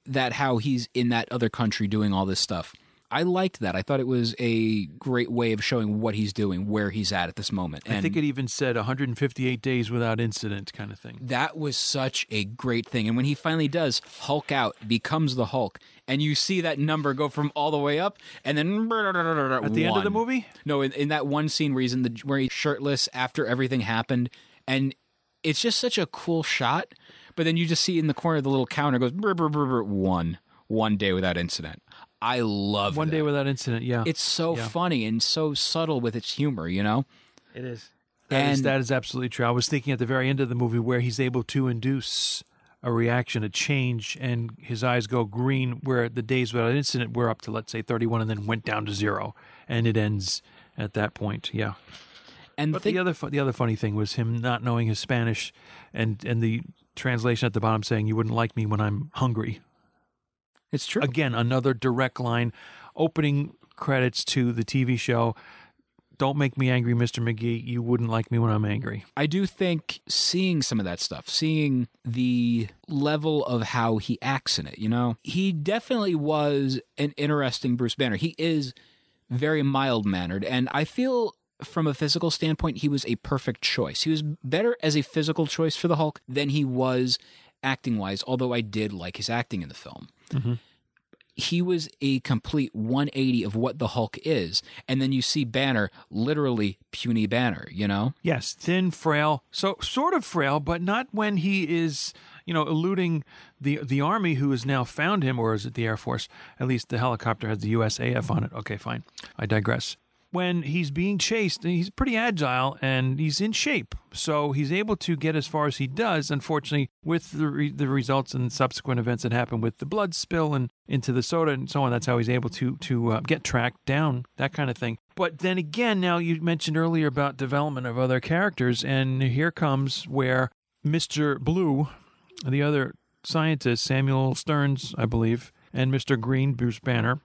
that, how he's in that other country doing all this stuff, I liked that. I thought it was a great way of showing what he's doing, where he's at at this moment. And I think it even said 158 days without incident kind of thing. that was such a great thing. And when he finally does Hulk out, becomes the Hulk, and you see that number go from all the way up, and then At the end of the movie? No, in, in that one scene where he's in the where he's shirtless after everything happened, and it's just such a cool shot. But then you just see in the corner of the little counter goes brr, brr, brr, brr, one one day without incident. I love One that. day without incident, yeah. It's so Yeah. funny and so subtle with its humor, you know. It is. That is And- that is absolutely true. I was thinking at the very end of the movie where he's able to induce a reaction, a change, and his eyes go green. Where the days without incident were up to let's say thirty-one, and then went down to zero, and it ends at that point. Yeah. And But think- the other fu- the other funny thing was him not knowing his Spanish, and and the translation at the bottom saying "You wouldn't like me when I'm hungry." It's true. Again, another direct line, opening credits to the TV show. Don't make me angry, Mr. McGee. You wouldn't like me when I'm angry. I do think seeing some of that stuff, seeing the level of how he acts in it, you know, he definitely was an interesting Bruce Banner. He is very mild mannered, and I feel from a physical standpoint, he was a perfect choice. He was better as a physical choice for the Hulk than he was acting wise, although I did like his acting in the film. Mm-hmm. He was a complete 180 of what the Hulk is. And then you see Banner, literally puny Banner, you know? Yes, thin, frail. So sort of frail, but not when he is, you know, eluding the the army who has now found him, or is it the Air Force? At least the helicopter has the USAF on it. Okay, fine. I digress. When he's being chased, he's pretty agile and he's in shape, so he's able to get as far as he does. Unfortunately, with the re- the results and subsequent events that happen with the blood spill and into the soda and so on, that's how he's able to to uh, get tracked down, that kind of thing. But then again, now you mentioned earlier about development of other characters, and here comes where Mr. Blue, the other scientist, Samuel Sterns, I believe, and Mr. Green, Bruce Banner,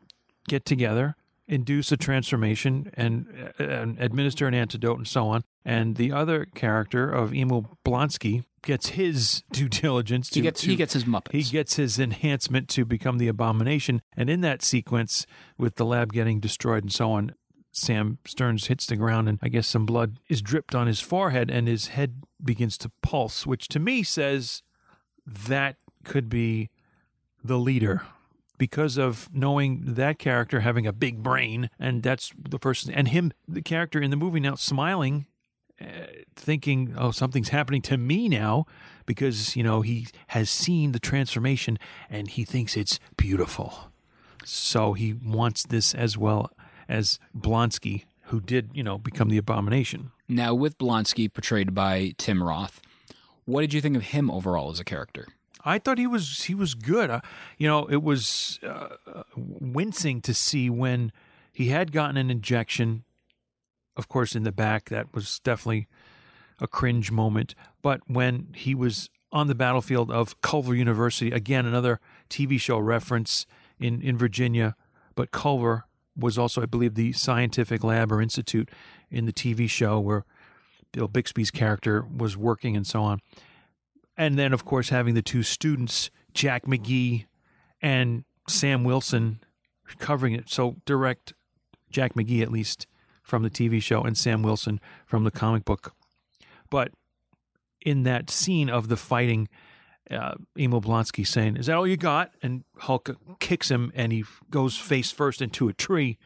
get together, induce a transformation, and, and administer an antidote, and so on. And the other character of Emil Blonsky gets his due diligence. To, He gets to- he gets his Muppets. he gets his enhancement to become the abomination. And in that sequence, with the lab getting destroyed and so on, Sam Sterns hits the ground, and I guess some blood is dripped on his forehead, and his head begins to pulse, which to me says that could be the leader because of knowing that character having a big brain and that's the first and him the character in the movie now smiling uh, thinking oh something's happening to me now because you know he has seen the transformation and he thinks it's beautiful so he wants this as well as Blonsky who did you know become the abomination now with Blonsky portrayed by Tim Roth. What did you think of him overall as a character? I thought he was he was good. Uh, you know, it was uh, wincing to see when he had gotten an injection. Of course, in the back, that was definitely a cringe moment. But when he was on the battlefield of Culver University, again, another TV show reference in, in Virginia, but Culver was also, I believe, the scientific lab or institute in the TV show where Bill Bixby's character was working and so on. And then, of course, having the two students, Jack McGee and Sam Wilson, covering it. So direct Jack McGee, at least, from the TV show, and Sam Wilson from the comic book. But in that scene of the fighting, uh, Emil Blonsky saying, "Is that all you got?" And Hulk kicks him, and he goes face first into a tree,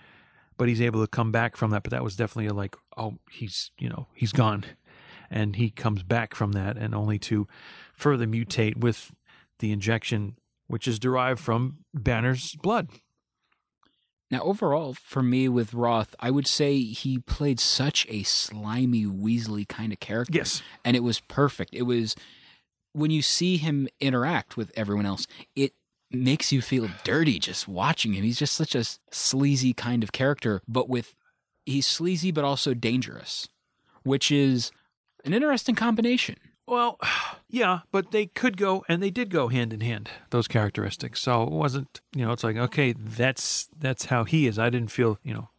but he's able to come back from that. But that was definitely a like, oh, he's you know he's gone, and he comes back from that, and only to further mutate with the injection, which is derived from Banner's blood. Now, overall, for me with Roth, I would say he played such a slimy, Weasley kind of character. Yes. And it was perfect. It was when you see him interact with everyone else, it makes you feel dirty just watching him. He's just such a sleazy kind of character, but with he's sleazy but also dangerous, which is an interesting combination. Well, yeah, but they could go, and they did go hand in hand. Those characteristics. So it wasn't, you know, it's like okay, that's that's how he is. I didn't feel, you know,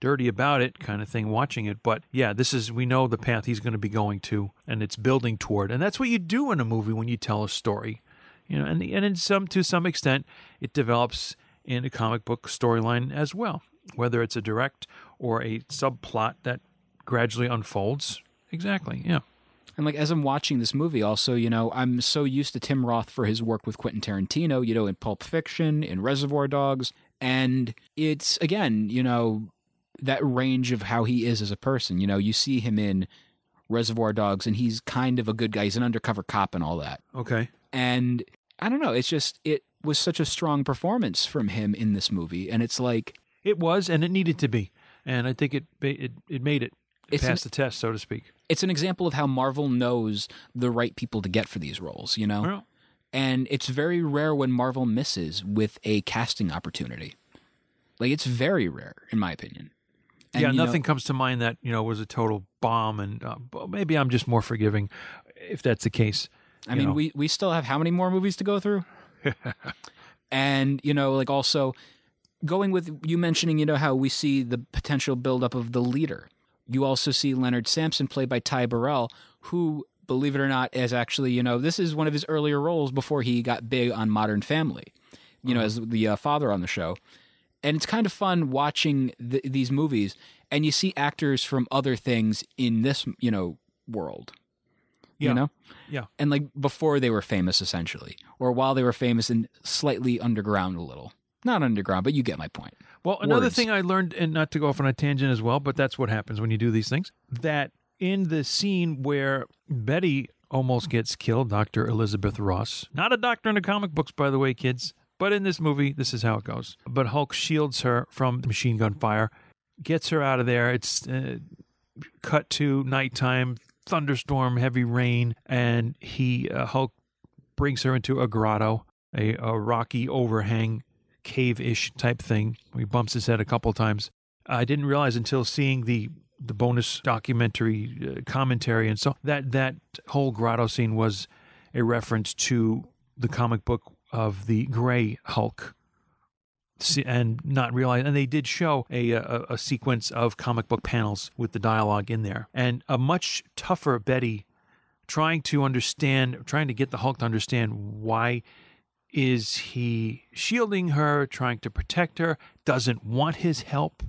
dirty about it, kind of thing, watching it. But yeah, this is we know the path he's going to be going to, and it's building toward, and that's what you do in a movie when you tell a story, you know, and and in some to some extent, it develops in a comic book storyline as well, whether it's a direct or a subplot that gradually unfolds. Exactly, yeah. And like as I'm watching this movie, also, you know, I'm so used to Tim Roth for his work with Quentin Tarantino, you know, in Pulp Fiction, in Reservoir Dogs. And it's again, you know, that range of how he is as a person. You know, you see him in Reservoir Dogs and he's kind of a good guy. He's an undercover cop and all that. Okay. And I don't know, it's just it was such a strong performance from him in this movie. And it's like It was, and it needed to be, and I think it it it made it. It passed an- the test, so to speak. It's an example of how Marvel knows the right people to get for these roles, you know? Well, And it's very rare when Marvel misses with a casting opportunity. Like it's very rare, in my opinion. And, yeah, you know, nothing comes to mind that you know was a total bomb, and uh, maybe I'm just more forgiving if that's the case. I mean, know. we we still have how many more movies to go through? and you know, like also going with you mentioning, you know, how we see the potential buildup of the leader. You also see Leonard Samson played by Ty Burrell, who, believe it or not, is actually you know this is one of his earlier roles before he got big on Modern Family. You know, as the uh, father on the show, and it's kind of fun watching th- these movies, and you see actors from other things in this you know world. Yeah. You know, Yeah. and like before they were famous essentially or while they were famous and slightly underground a little not underground but you get my point Well, another Words. thing I learned, and not to go off on a tangent as well, but that's what happens when you do these things. That in the scene where Betty almost gets killed, Dr. Elizabeth Ross, not a doctor in the comic books, by the way, kids, but in this movie, this is how it goes. But Hulk shields her from machine gun fire, gets her out of there. It's uh, cut to nighttime, thunderstorm, heavy rain, and he, uh, Hulk, brings her into a grotto, a, a rocky overhang cave ish type thing. He bumps his head a couple times. I didn't realize until seeing the the bonus documentary uh, commentary and so that that whole grotto scene was a reference to the comic book of the Gray Hulk. And not realize, and they did show a, a a sequence of comic book panels with the dialogue in there, and a much tougher Betty trying to understand, trying to get the Hulk to understand why is he shielding her, trying to protect her, doesn't want his help,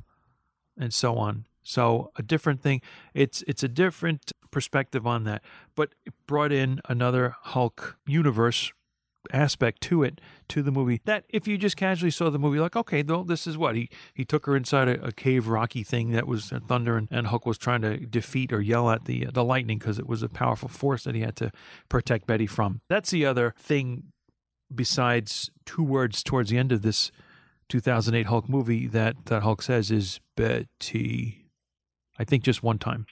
and so on. So a different thing. It's it's a different perspective on that, but it brought in another Hulk universe aspect to it to the movie that if you just casually saw the movie like okay though this is what he he took her inside a, a cave rocky thing that was uh, thunder and, and Hulk was trying to defeat or yell at the the lightning because it was a powerful force that he had to protect Betty from that's the other thing besides two words towards the end of this 2008 Hulk movie that that Hulk says is Betty. I think just one time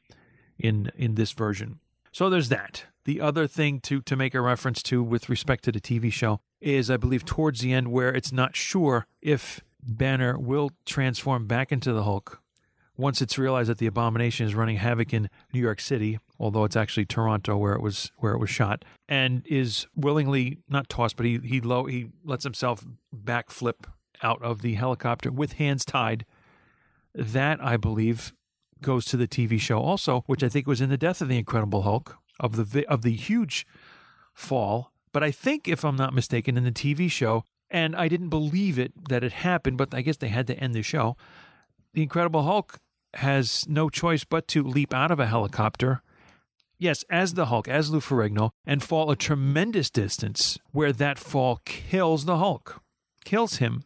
in in this version. So there's that. The other thing to to make a reference to with respect to the TV show is I believe towards the end where it's not sure if Banner will transform back into the Hulk once it's realized that the abomination is running havoc in New York City, although it's actually Toronto where it was where it was shot, and is willingly not tossed, but he he low he lets himself backflip out of the helicopter with hands tied. That I believe goes to the TV show also, which I think was in the death of the Incredible Hulk of the of the huge fall. But I think, if I'm not mistaken, in the TV show, and I didn't believe it that it happened, but I guess they had to end the show. The Incredible Hulk has no choice but to leap out of a helicopter. Yes, as the Hulk, as Lou Ferrigno, and fall a tremendous distance where that fall kills the Hulk, kills him.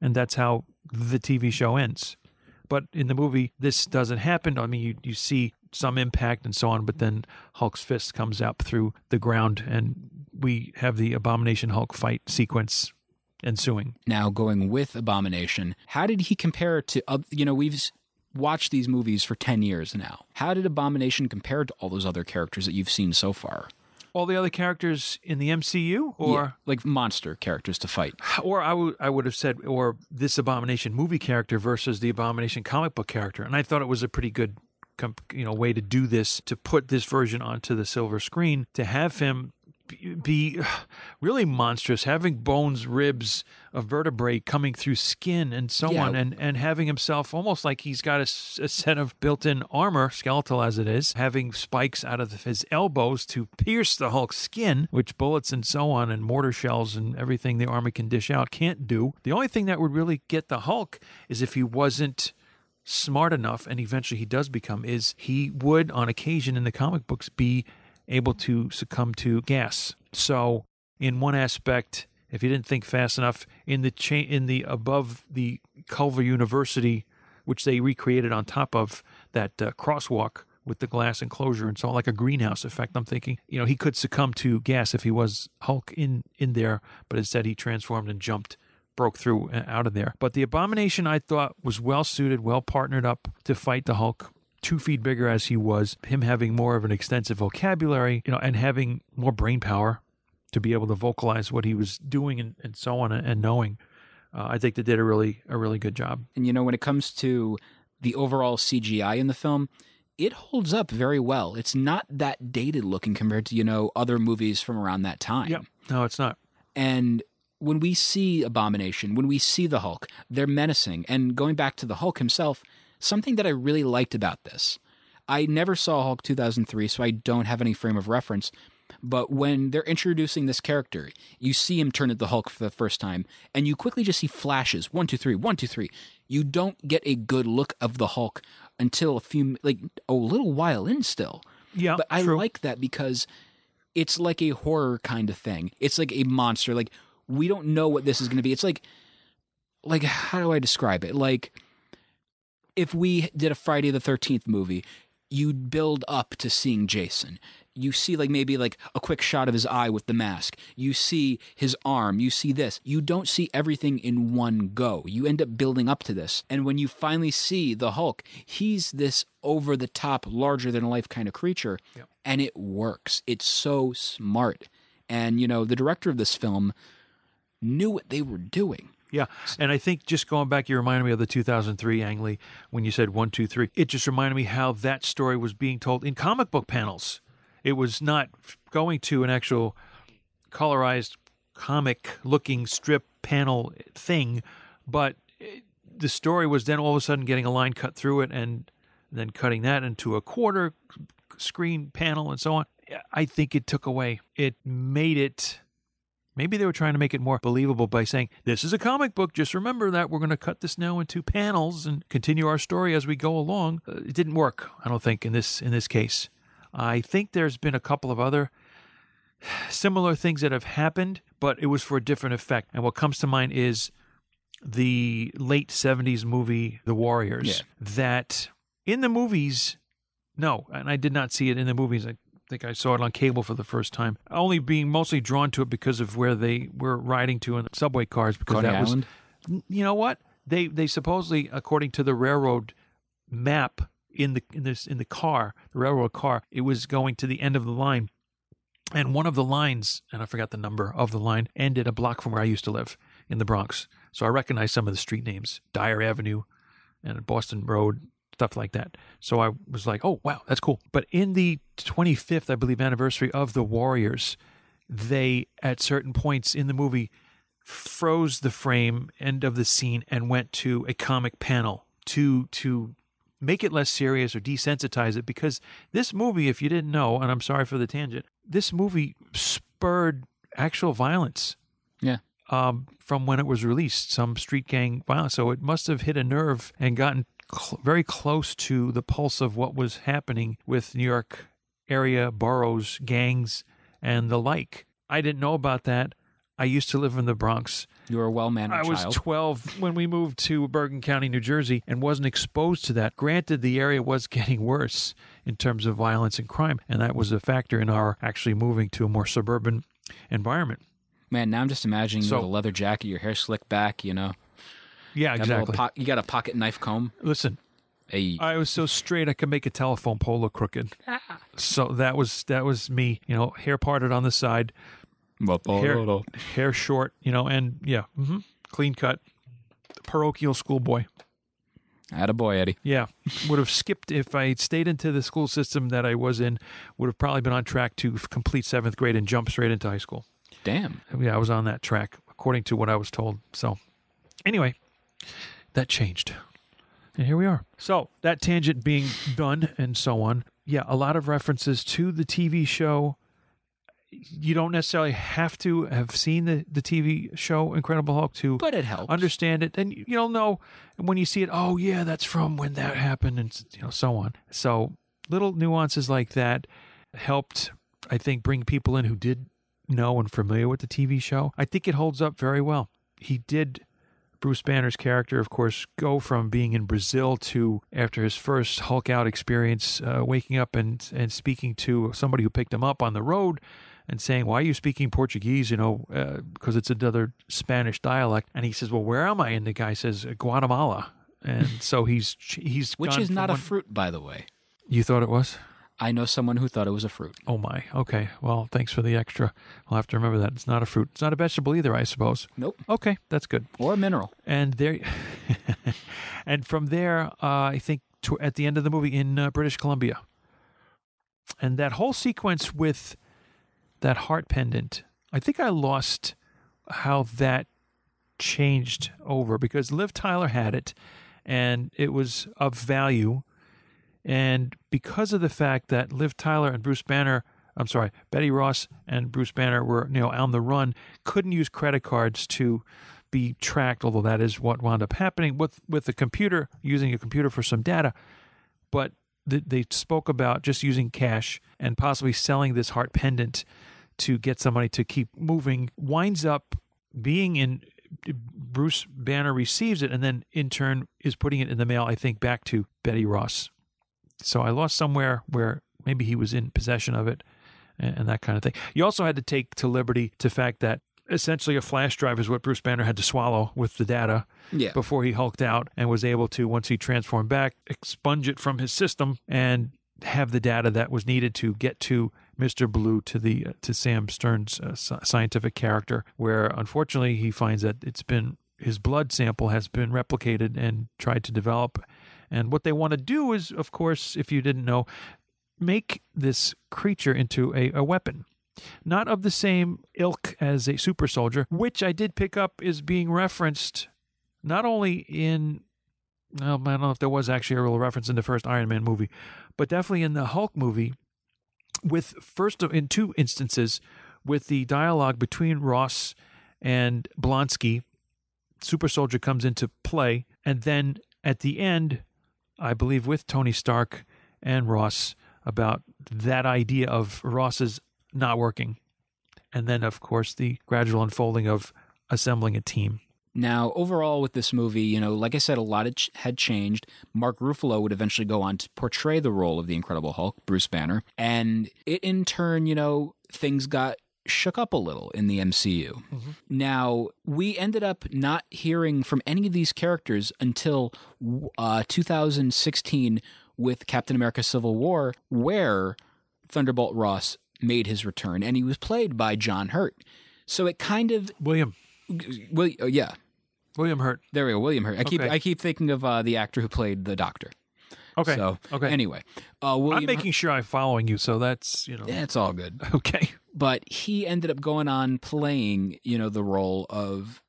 And that's how the TV show ends. But in the movie, this doesn't happen. I mean, you, you see some impact and so on, but then Hulk's fist comes up through the ground, and we have the Abomination Hulk fight sequence ensuing. Now, going with Abomination, how did he compare to, you know, we've watched these movies for 10 years now. How did Abomination compare to all those other characters that you've seen so far? All the other characters in the MCU, or Yeah, like monster characters to fight. or I would I would have said, or this Abomination movie character versus the Abomination comic book character, and I thought it was a pretty good, you know, way to do this to put this version onto the silver screen to have him be- really monstrous, having bones, ribs, a vertebrae coming through skin, and so Yeah. on, and and having himself almost like he's got a set of built-in armor, skeletal as it is, having spikes out of his elbows to pierce the Hulk's skin, which bullets and so on, and mortar shells and everything the army can dish out can't do. The only thing that would really get the Hulk is if he wasn't smart enough, and eventually he does become, is he would on occasion in the comic books be able to succumb to gas. So, in one aspect, if you didn't think fast enough, in the cha- in the above the Culver University, which they recreated on top of that uh, crosswalk with the glass enclosure and so on, like a greenhouse effect. I'm thinking, you know, he could succumb to gas if he was Hulk in in there, but instead he transformed and jumped broke through uh, out of there. But the Abomination, I thought, was well suited, well partnered up to fight the Hulk. Two feet bigger as he was, him having more of an extensive vocabulary, you know, and having more brain power to be able to vocalize what he was doing and, and so on, and knowing. Uh, I think they did a really a really good job. And you know, when it comes to the overall CGI in the film, it holds up very well. It's not that dated looking compared to, you know, other movies from around that time. Yeah, no, it's not. And when we see Abomination, when we see the Hulk, they're menacing. And going back to the Hulk himself, something that I really liked about this, I never saw Hulk 2003, so I don't have any frame of reference. But when they're introducing this character, you see him turn into the Hulk for the first time, and you quickly just see flashes one, two, three, one, two, three. You don't get a good look of the Hulk until a few, like a little while in still. Yeah, But I true. like that because it's like a horror kind of thing. It's like a monster. Like we don't know what this is going to be. It's like like how do I describe it? Like if we did a Friday the 13th movie, you'd build up to seeing Jason. You see like maybe like a quick shot of his eye with the mask. You see his arm, you see this. You don't see everything in one go. You end up building up to this. And when you finally see the Hulk, he's this over the top larger than life kind of creature and it works. It's so smart. And you know, the director of this film knew what they were doing. Yeah, and I think just going back, you reminded me of the 2003 Ang Lee when you said one, two, three. It just reminded me how that story was being told in comic book panels. It was not going to an actual colorized comic-looking strip panel thing, but it, the story was then all of a sudden getting a line cut through it, and then cutting that into a quarter screen panel and so on. I think it took away. It made it Maybe they were trying to make it more believable by saying, This is a comic book. Just remember that we're going to cut this now into panels and continue our story as we go along. Uh, it didn't work, I don't think, in this in this case. I think there's been a couple of other similar things that have happened, but it was for a different effect. And what comes to mind is the late 70s movie The Warriors. That in the movies, no, and I did not see it in the movies. I think I saw it on cable for the first time. Only being mostly drawn to it because of where they were riding to in the subway cars. Because Coney that was, you know what they they supposedly, according to the railroad map in the in this in the car, the railroad car, it was going to the end of the line. And one of the lines, and I forgot the number of the line, ended a block from where I used to live in the Bronx. So I recognized some of the street names Dyer Avenue and Boston Road, stuff like that. So I was like, oh, wow, that's cool. But in the 25th, I believe, anniversary of the Warriors, they, at certain points in the movie, froze the frame end of the scene and went to a comic panel to to make it less serious or desensitize it because this movie if you didn't know and I'm sorry for the tangent this movie spurred actual violence Yeah. um, from when it was released, some street gang violence. So it must have hit a nerve and gotten cl- very close to the pulse of what was happening with New York area boroughs, gangs, and the like. I didn't know about that. I used to live in the Bronx. You were a well mannered I was child. 12 when we moved to Bergen County, New Jersey, and wasn't exposed to that. Granted, the area was getting worse in terms of violence and crime, and that was a factor in our actually moving to a more suburban environment. Man, now I'm just imagining you with a leather jacket, your hair slicked back, you know. Yeah, Got a little exactly. po- you got a pocket knife comb. Listen, Hey, I was so straight I could make a telephone pole look crooked. So that was that was me, you know, hair parted on the side, hair, hair short, you know, and yeah, hmm clean cut, parochial schoolboy. Atta boy, Eddie. Yeah, would have skipped if I stayed into the school system that I was in. Would have probably been on track to f- complete seventh grade and jump straight into high school. Damn. Yeah, I was on that track according to what I was told. So, anyway, that changed, and here we are. So that tangent being done and so on. Yeah, a lot of references to the TV show. You don't necessarily have to have seen the, the TV show Incredible Hulk to But it helps. understand it and you'll know when you see it oh yeah that's from when that happened and you know so on so little nuances like that helped i think bring people in who did know and familiar with the tv show i think it holds up very well he did bruce banner's character of course go from being in brazil to after his first hulk out experience uh, waking up and and speaking to somebody who picked him up on the road and saying, "Why are you speaking Portuguese?" You know, because it's another Spanish dialect. And he says, "Well, where am I?" And the guy says, "Guatemala." And so he's he's Which is not a fruit, by the way. You thought it was? I know someone who thought it was a fruit. Oh my. Okay. Well, thanks for the extra. I'll have to remember that it's not a fruit. It's not a vegetable either, I suppose. Nope. Okay, that's good. Or a mineral. And there, and from there, uh, I think to, at the end of the movie in uh, British Columbia, and that whole sequence with that heart pendant, I think I lost how that changed over because Liv Tyler had it, and it was of value, and because of the fact that Liv Tyler and Bruce Banner. I'm sorry, Betty Ross and Bruce Banner were, you know, on the run, couldn't use credit cards to be tracked, although that is what wound up happening with with the computer, using a computer for some data. But th- they spoke about just using cash and possibly selling this heart pendant to get somebody to keep moving. Winds up being in Bruce Banner receives it and then in turn is putting it in the mail, I think, back to Betty Ross. So I lost somewhere where maybe he was in possession of it and, and that kind of thing. You also had to take to liberty to fact that essentially a flash drive is what Bruce Banner had to swallow with the data Yeah. before he hulked out and was able to, once he transformed back, expunge it from his system and have the data that was needed to get to Mr. Blue to the uh, to Sam Stern's uh, scientific character, where unfortunately he finds that it's been his blood sample has been replicated and tried to develop. And what they want to do is, of course, if you didn't know, make this creature into a, a weapon. Not of the same ilk as a super soldier, which I did pick up is being referenced not only in, I don't know if there was actually a real reference in the first Iron Man movie, but definitely in the Hulk movie, with first in two instances, with the dialogue between Ross and Blonsky, super soldier comes into play, and then at the end, I believe with Tony Stark and Ross about that idea of Ross's not working. And then, of course, the gradual unfolding of assembling a team. Now, overall, with this movie, you know, like I said, a lot had ch- had changed. Mark Ruffalo would eventually go on to portray the role of the Incredible Hulk, Bruce Banner, and it in turn, you know, things got shook up a little in the MCU. Now, we ended up not hearing from any of these characters until uh, 2016 with Captain America Civil War, where Thunderbolt Ross made his return, and he was played by John Hurt. So it kind of, William. well, oh, yeah, William Hurt. there we go, William Hurt. I keep Okay. I keep thinking of uh, the actor who played the Doctor. Okay. So Okay. anyway, uh, William I'm making sure I'm following you, so that's you know Yeah, it's all good. okay. But he ended up going on playing, you know, the role of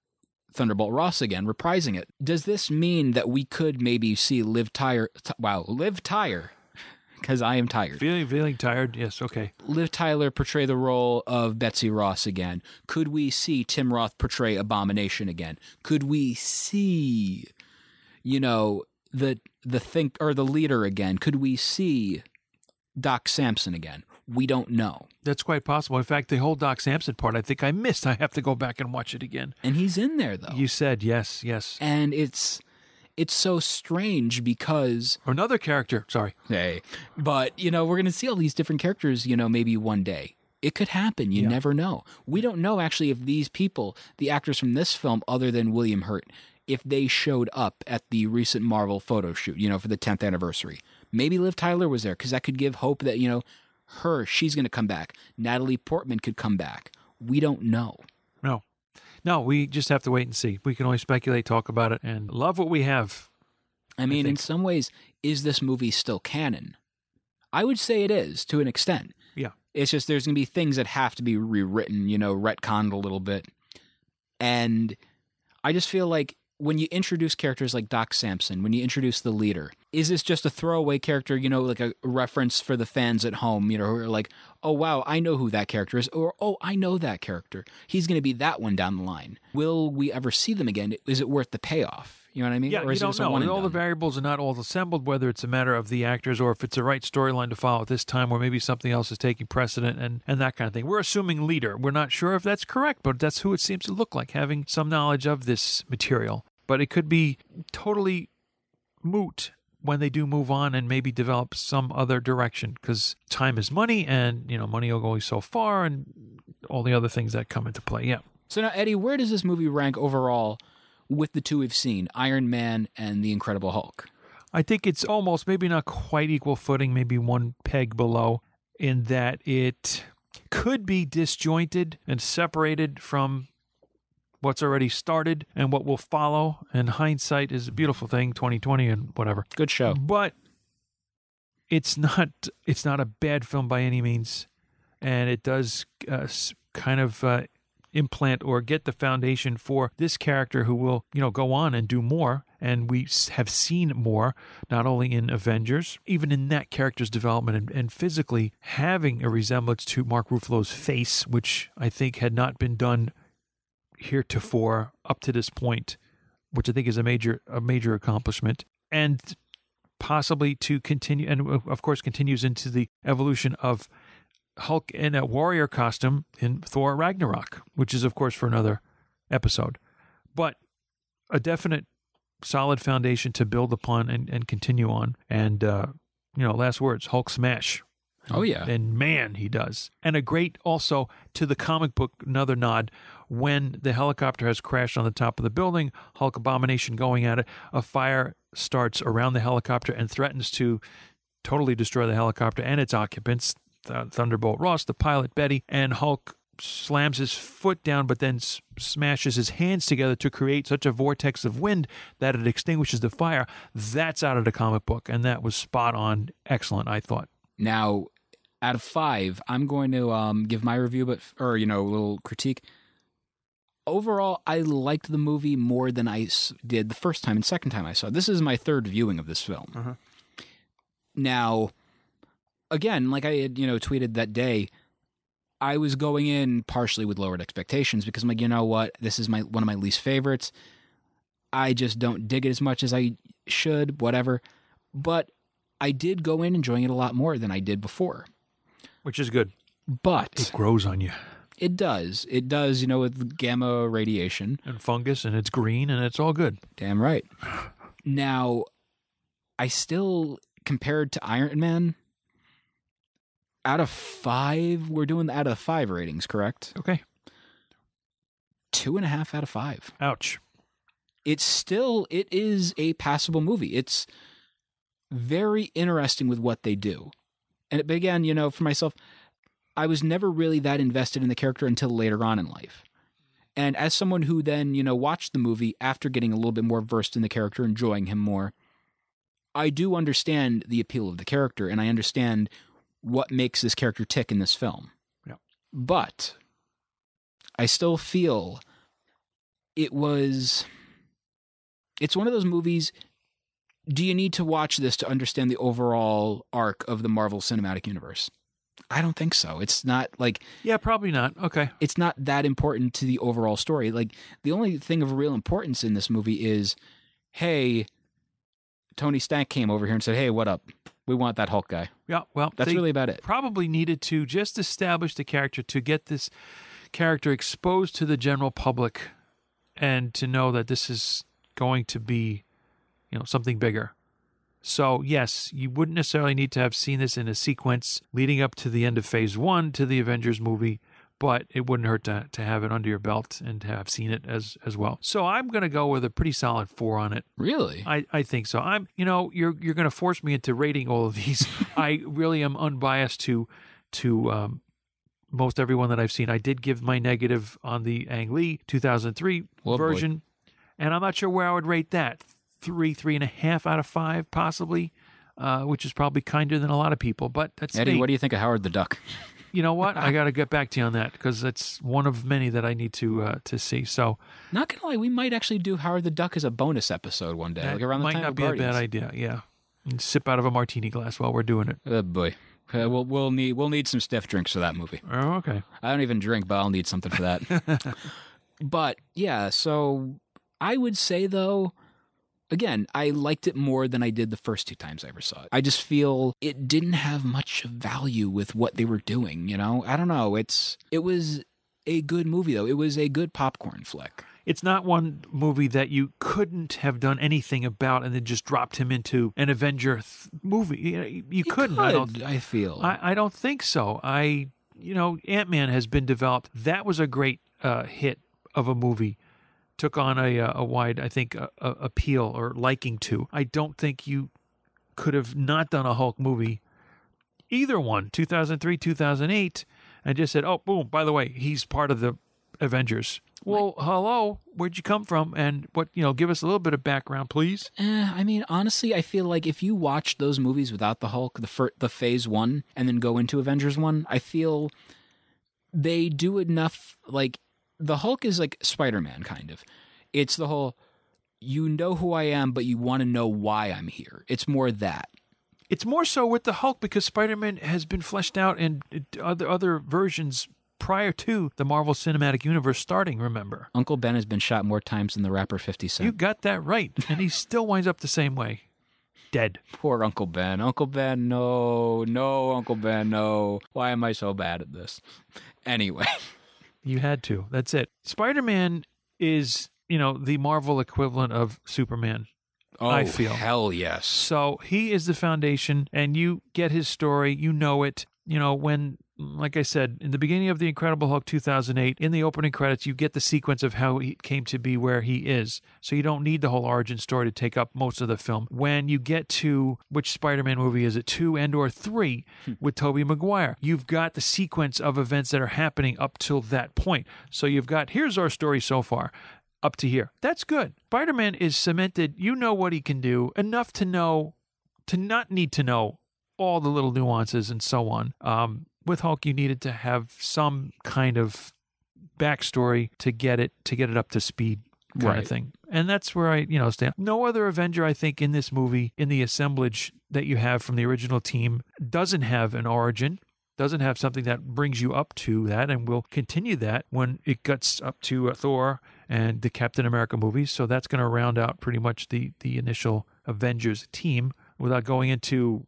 Thunderbolt Ross again, reprising it. Does this mean that we could maybe see Liv Tyler? T- wow, Liv Tyler, because I am tired. Feeling feeling tired. Yes. Okay. Liv Tyler portray the role of Betsy Ross again? Could we see Tim Roth portray Abomination again? Could we see, you know, the the think or the leader again? Could we see Doc Samson again? We don't know. That's quite possible. In fact, the whole Doc Samson part, I think I missed. I have to go back and watch it again. And he's in there though. You said yes, yes. and it's it's so strange because Or another character. Sorry. hey but you know we're going to see all these different characters you know maybe one day it could happen you Yeah. never know we don't know actually if these people the actors from this film other than william hurt if they showed up at the recent marvel photo shoot you know for the 10th anniversary maybe liv tyler was there because that could give hope that you know her she's going to come back natalie portman could come back we don't know No. No, we just have to wait and see. We can only speculate, talk about it, and love what we have. I mean, in some ways, is this movie still canon? I would say it is to an extent. Yeah. It's just there's going to be things that have to be rewritten, you know, retconned a little bit. And I just feel like when you introduce characters like Doc Samson, when you introduce the leader, is this just a throwaway character, you know, like a reference for the fans at home, you know, who are like, oh, wow, I know who that character is, or oh, I know that character. He's going to be that one down the line. Will we ever see them again? Is it worth the payoff? You know what I mean? Yeah, or is it don't know. All the variables are not all assembled, whether it's a matter of the actors or if it's the right storyline to follow at this time, or maybe something else is taking precedent and, and that kind of thing. We're assuming leader. We're not sure if that's correct, but that's who it seems to look like, having some knowledge of this material. But it could be totally moot when they do move on and maybe develop some other direction because time is money and you know money will go so far and all the other things that come into play yeah So now, Eddie, where does this movie rank overall with the two we've seen, Iron Man and The Incredible Hulk? I think it's almost maybe not quite equal footing, maybe one peg below, in that it could be disjointed and separated from what's already started and what will follow. And hindsight is a beautiful thing, 2020 and whatever. Good show. But it's not it's not a bad film by any means, and it does uh, kind of uh, implant or get the foundation for this character who will you know go on and do more. And we have seen more, not only in Avengers, even in that character's development and, and physically having a resemblance to Mark Ruffalo's face, which I think had not been done heretofore up to this point, which I think is a major a major accomplishment, and possibly to continue, and of course continues into the evolution of Hulk in a warrior costume in Thor Ragnarok, which is of course for another episode, but a definite solid foundation to build upon and, and continue on. And uh, you know, last words, Hulk smash. Oh, yeah. And man, he does. And a great also to the comic book, another nod when the helicopter has crashed on the top of the building, Hulk Abomination going at it, a fire starts around the helicopter and threatens to totally destroy the helicopter and its occupants, Th- Thunderbolt Ross, the pilot Betty, and Hulk slams his foot down but then s- smashes his hands together to create such a vortex of wind that it extinguishes the fire. That's out of the comic book and that was spot on excellent, I thought. Now, out of five, I'm going to um, give my review, but or you know, a little critique. Overall, I liked the movie more than I did the first time and second time I saw. it. This is my third viewing of this film. Now, again, like I had you know tweeted that day, I was going in partially with lowered expectations because I'm like, you know what, this is my one of my least favorites. I just don't dig it as much as I should, whatever. But I did go in enjoying it a lot more than I did before. Which is good. But It grows on you. it does. It does, you know, with gamma radiation. And fungus and it's green and it's all good. Damn right. Now, I still, compared to Iron Man, out of five, we're doing the out of five ratings, correct? Okay. Two and a half out of five. Ouch. It's still, it is a passable movie. It's very interesting with what they do. And it began, you know, for myself, I was never really that invested in the character until later on in life. And as someone who then, you know, watched the movie after getting a little bit more versed in the character, enjoying him more, I do understand the appeal of the character and I understand what makes this character tick in this film. Yeah. But I still feel it was it's one of those movies do you need to watch this to understand the overall arc of the Marvel Cinematic Universe? I don't think so. It's not like Yeah, probably not. Okay. it's not that important to the overall story. Like the only thing of real importance in this movie is, hey, Tony Stark came over here and said, "Hey, what up? We want that Hulk guy." Yeah, well, That's really about it. Probably needed to just establish the character to get this character exposed to the general public and to know that this is going to be, you know, something bigger. So, yes, you wouldn't necessarily need to have seen this in a sequence leading up to the end of phase one to the Avengers movie, but it wouldn't hurt to, to have it under your belt and to have seen it as, as well. So, I'm going to go with a pretty solid four on it. Really? I, I think so. I'm you know you're you're going to force me into rating all of these. I really am unbiased to to um, most everyone that I've seen. I did give my negative on the Ang Lee 2003 Oh, boy. version, and I'm not sure where I would rate that. Three three and a half out of five possibly. Uh, which is probably kinder than a lot of people, but that's Eddie, me. what do you think of Howard the Duck? you know what? I got to get back to you on that because it's one of many that I need to uh, to see. So Not gonna lie, we might actually do Howard the Duck as a bonus episode one day, like around the might time not be Guardians. a bad idea. Yeah, and sip out of a martini glass while we're doing it. Oh boy, uh, we'll we'll need we'll need some stiff drinks for that movie. Oh, okay. I don't even drink, but I'll need something for that. but yeah, so I would say though, again, I liked it more than I did the first two times I ever saw it. I just feel it didn't have much value with what they were doing. You know, I don't know. It's it was a good movie though. It was a good popcorn flick. It's not one movie that you couldn't have done anything about and then just dropped him into an Avenger th- movie. You, know, you- you couldn't. I don't. I feel. I, I don't think so. I, you know, Ant Man has been developed. That was a great uh, hit of a movie. Took on a uh, a wide, I think, uh, uh, appeal or liking to. I don't think you could have not done a Hulk movie, either one, 2003, 2008, and just said, oh, boom, by the way, he's part of the Avengers. Well, hello, where'd you come from? And what, you know, give us a little bit of background, please. Eh, I mean, honestly, I feel like if you watch those movies without the Hulk, the fir- the Phase One, and then go into Avengers One, I feel they do enough. Like the Hulk is like Spider Man, kind of. It's the whole you know who I am, but you want to know why I'm here. It's more that. It's more so with the Hulk because Spider-Man has been fleshed out in other other versions prior to the Marvel Cinematic Universe starting. Remember, Uncle Ben has been shot more times than the rapper Fifty Cent. you got that right, and he still winds up the same way, dead. Poor Uncle Ben. Uncle Ben, no, no, Uncle Ben, no. Why am I so bad at this? Anyway. You had to. That's it. Spider-Man is, you know, the Marvel equivalent of Superman. Oh, I feel. hell yes. So he is the foundation, and you get his story. You know it. You know, when, like I said, in the beginning of The Incredible Hulk 2008, in the opening credits, you get the sequence of how he came to be where he is. So you don't need the whole origin story to take up most of the film. When you get to which Spider Man movie is it, two and or three with Tobey Maguire, you've got the sequence of events that are happening up till that point. So you've got here's our story so far up to here. That's good. Spider Man is cemented. You know what he can do enough to know, to not need to know all the little nuances and so on. Um, with Hulk, you needed to have some kind of backstory to get it to get it up to speed kind Right. of thing. And that's where I, you know, stand. No other Avenger, I think, in this movie, in the assemblage that you have from the original team, doesn't have an origin doesn't have something that brings you up to that and will continue that when it gets up to uh, Thor and the Captain America movies. So that's going to round out pretty much the the initial Avengers team without going into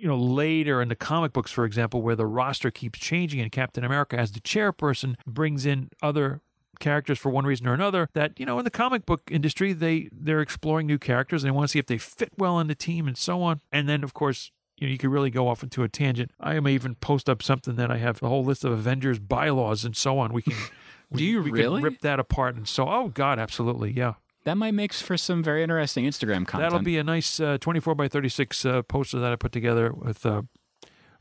you know later in the comic books for example where the roster keeps changing and Captain America as the chairperson brings in other characters for one reason or another that you know in the comic book industry they they're exploring new characters and they want to see if they fit well in the team and so on and then of course you know, you could really go off into a tangent. I may even post up something that I have a whole list of Avengers bylaws and so on. We can, we, Do you we really? can rip that apart and so. Oh God, absolutely, yeah. That might make for some very interesting Instagram content. That'll be a nice uh, twenty-four by thirty-six uh, poster that I put together with uh,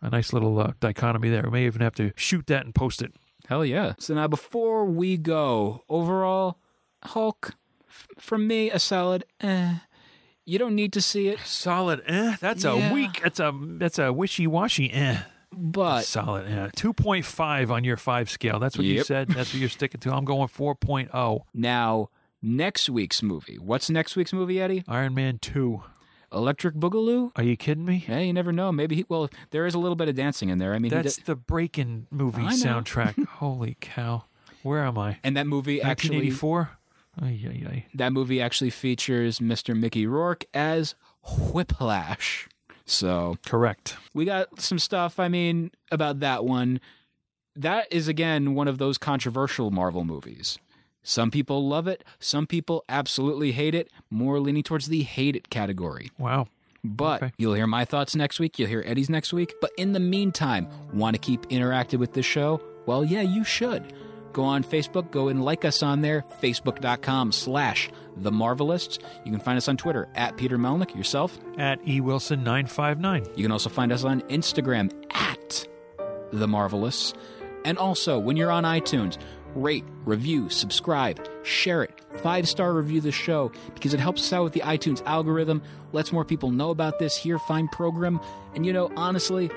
a nice little uh, dichotomy there. We may even have to shoot that and post it. Hell yeah. So now before we go, overall, Hulk, f- from me, a solid eh. You don't need to see it, Solid. Eh. That's Yeah. a weak. That's a that's a wishy washy. Eh. but Solid. Eh. Two point five on your five scale. That's what you said. That's what you're sticking to. I'm going four oh. now next week's movie. What's next week's movie, Eddie? Iron Man two. Electric Boogaloo? Are you kidding me? Hey, you never know. Maybe he, well, there is a little bit of dancing in there. I mean, That's did, the Breakin' movie soundtrack. Holy cow! Where am I? and that movie actually 1984. Ay, ay, ay. that movie actually features Mr. Mickey Rourke as Whiplash. So Correct. we got some stuff. I mean, about that one. That is again one of those controversial Marvel movies. Some people love it. Some people absolutely hate it. More leaning towards the hate it category. Wow. But Okay. you'll hear my thoughts next week. You'll hear Eddie's next week. But in the meantime, want to keep interactive with this show? Well, yeah, you should. Go on Facebook, go and like us on there, facebook.com slash the Marvelists. You can find us on Twitter at Peter Melnick, yourself. At E Wilson nine five nine. You can also find us on Instagram at the Marvelists. And also, when you're on iTunes, rate, review, subscribe, share it, five star review the show because it helps us out with the iTunes algorithm, lets more people know about this here fine program. And you know, honestly,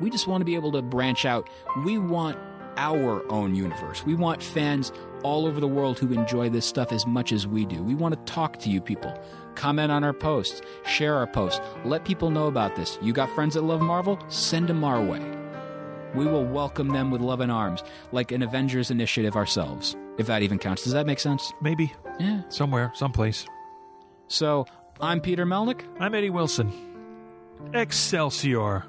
we just want to be able to branch out. We want our own universe. We want fans all over the world who enjoy this stuff as much as we do. We want to talk to you people. Comment on our posts, share our posts, let people know about this. You got friends that love Marvel? Send them our way. We will welcome them with love and arms, like an Avengers initiative ourselves, if that even counts. Does that make sense? Maybe Yeah. somewhere, someplace. So, I'm Peter Melnick. I'm Eddie Wilson. Excelsior.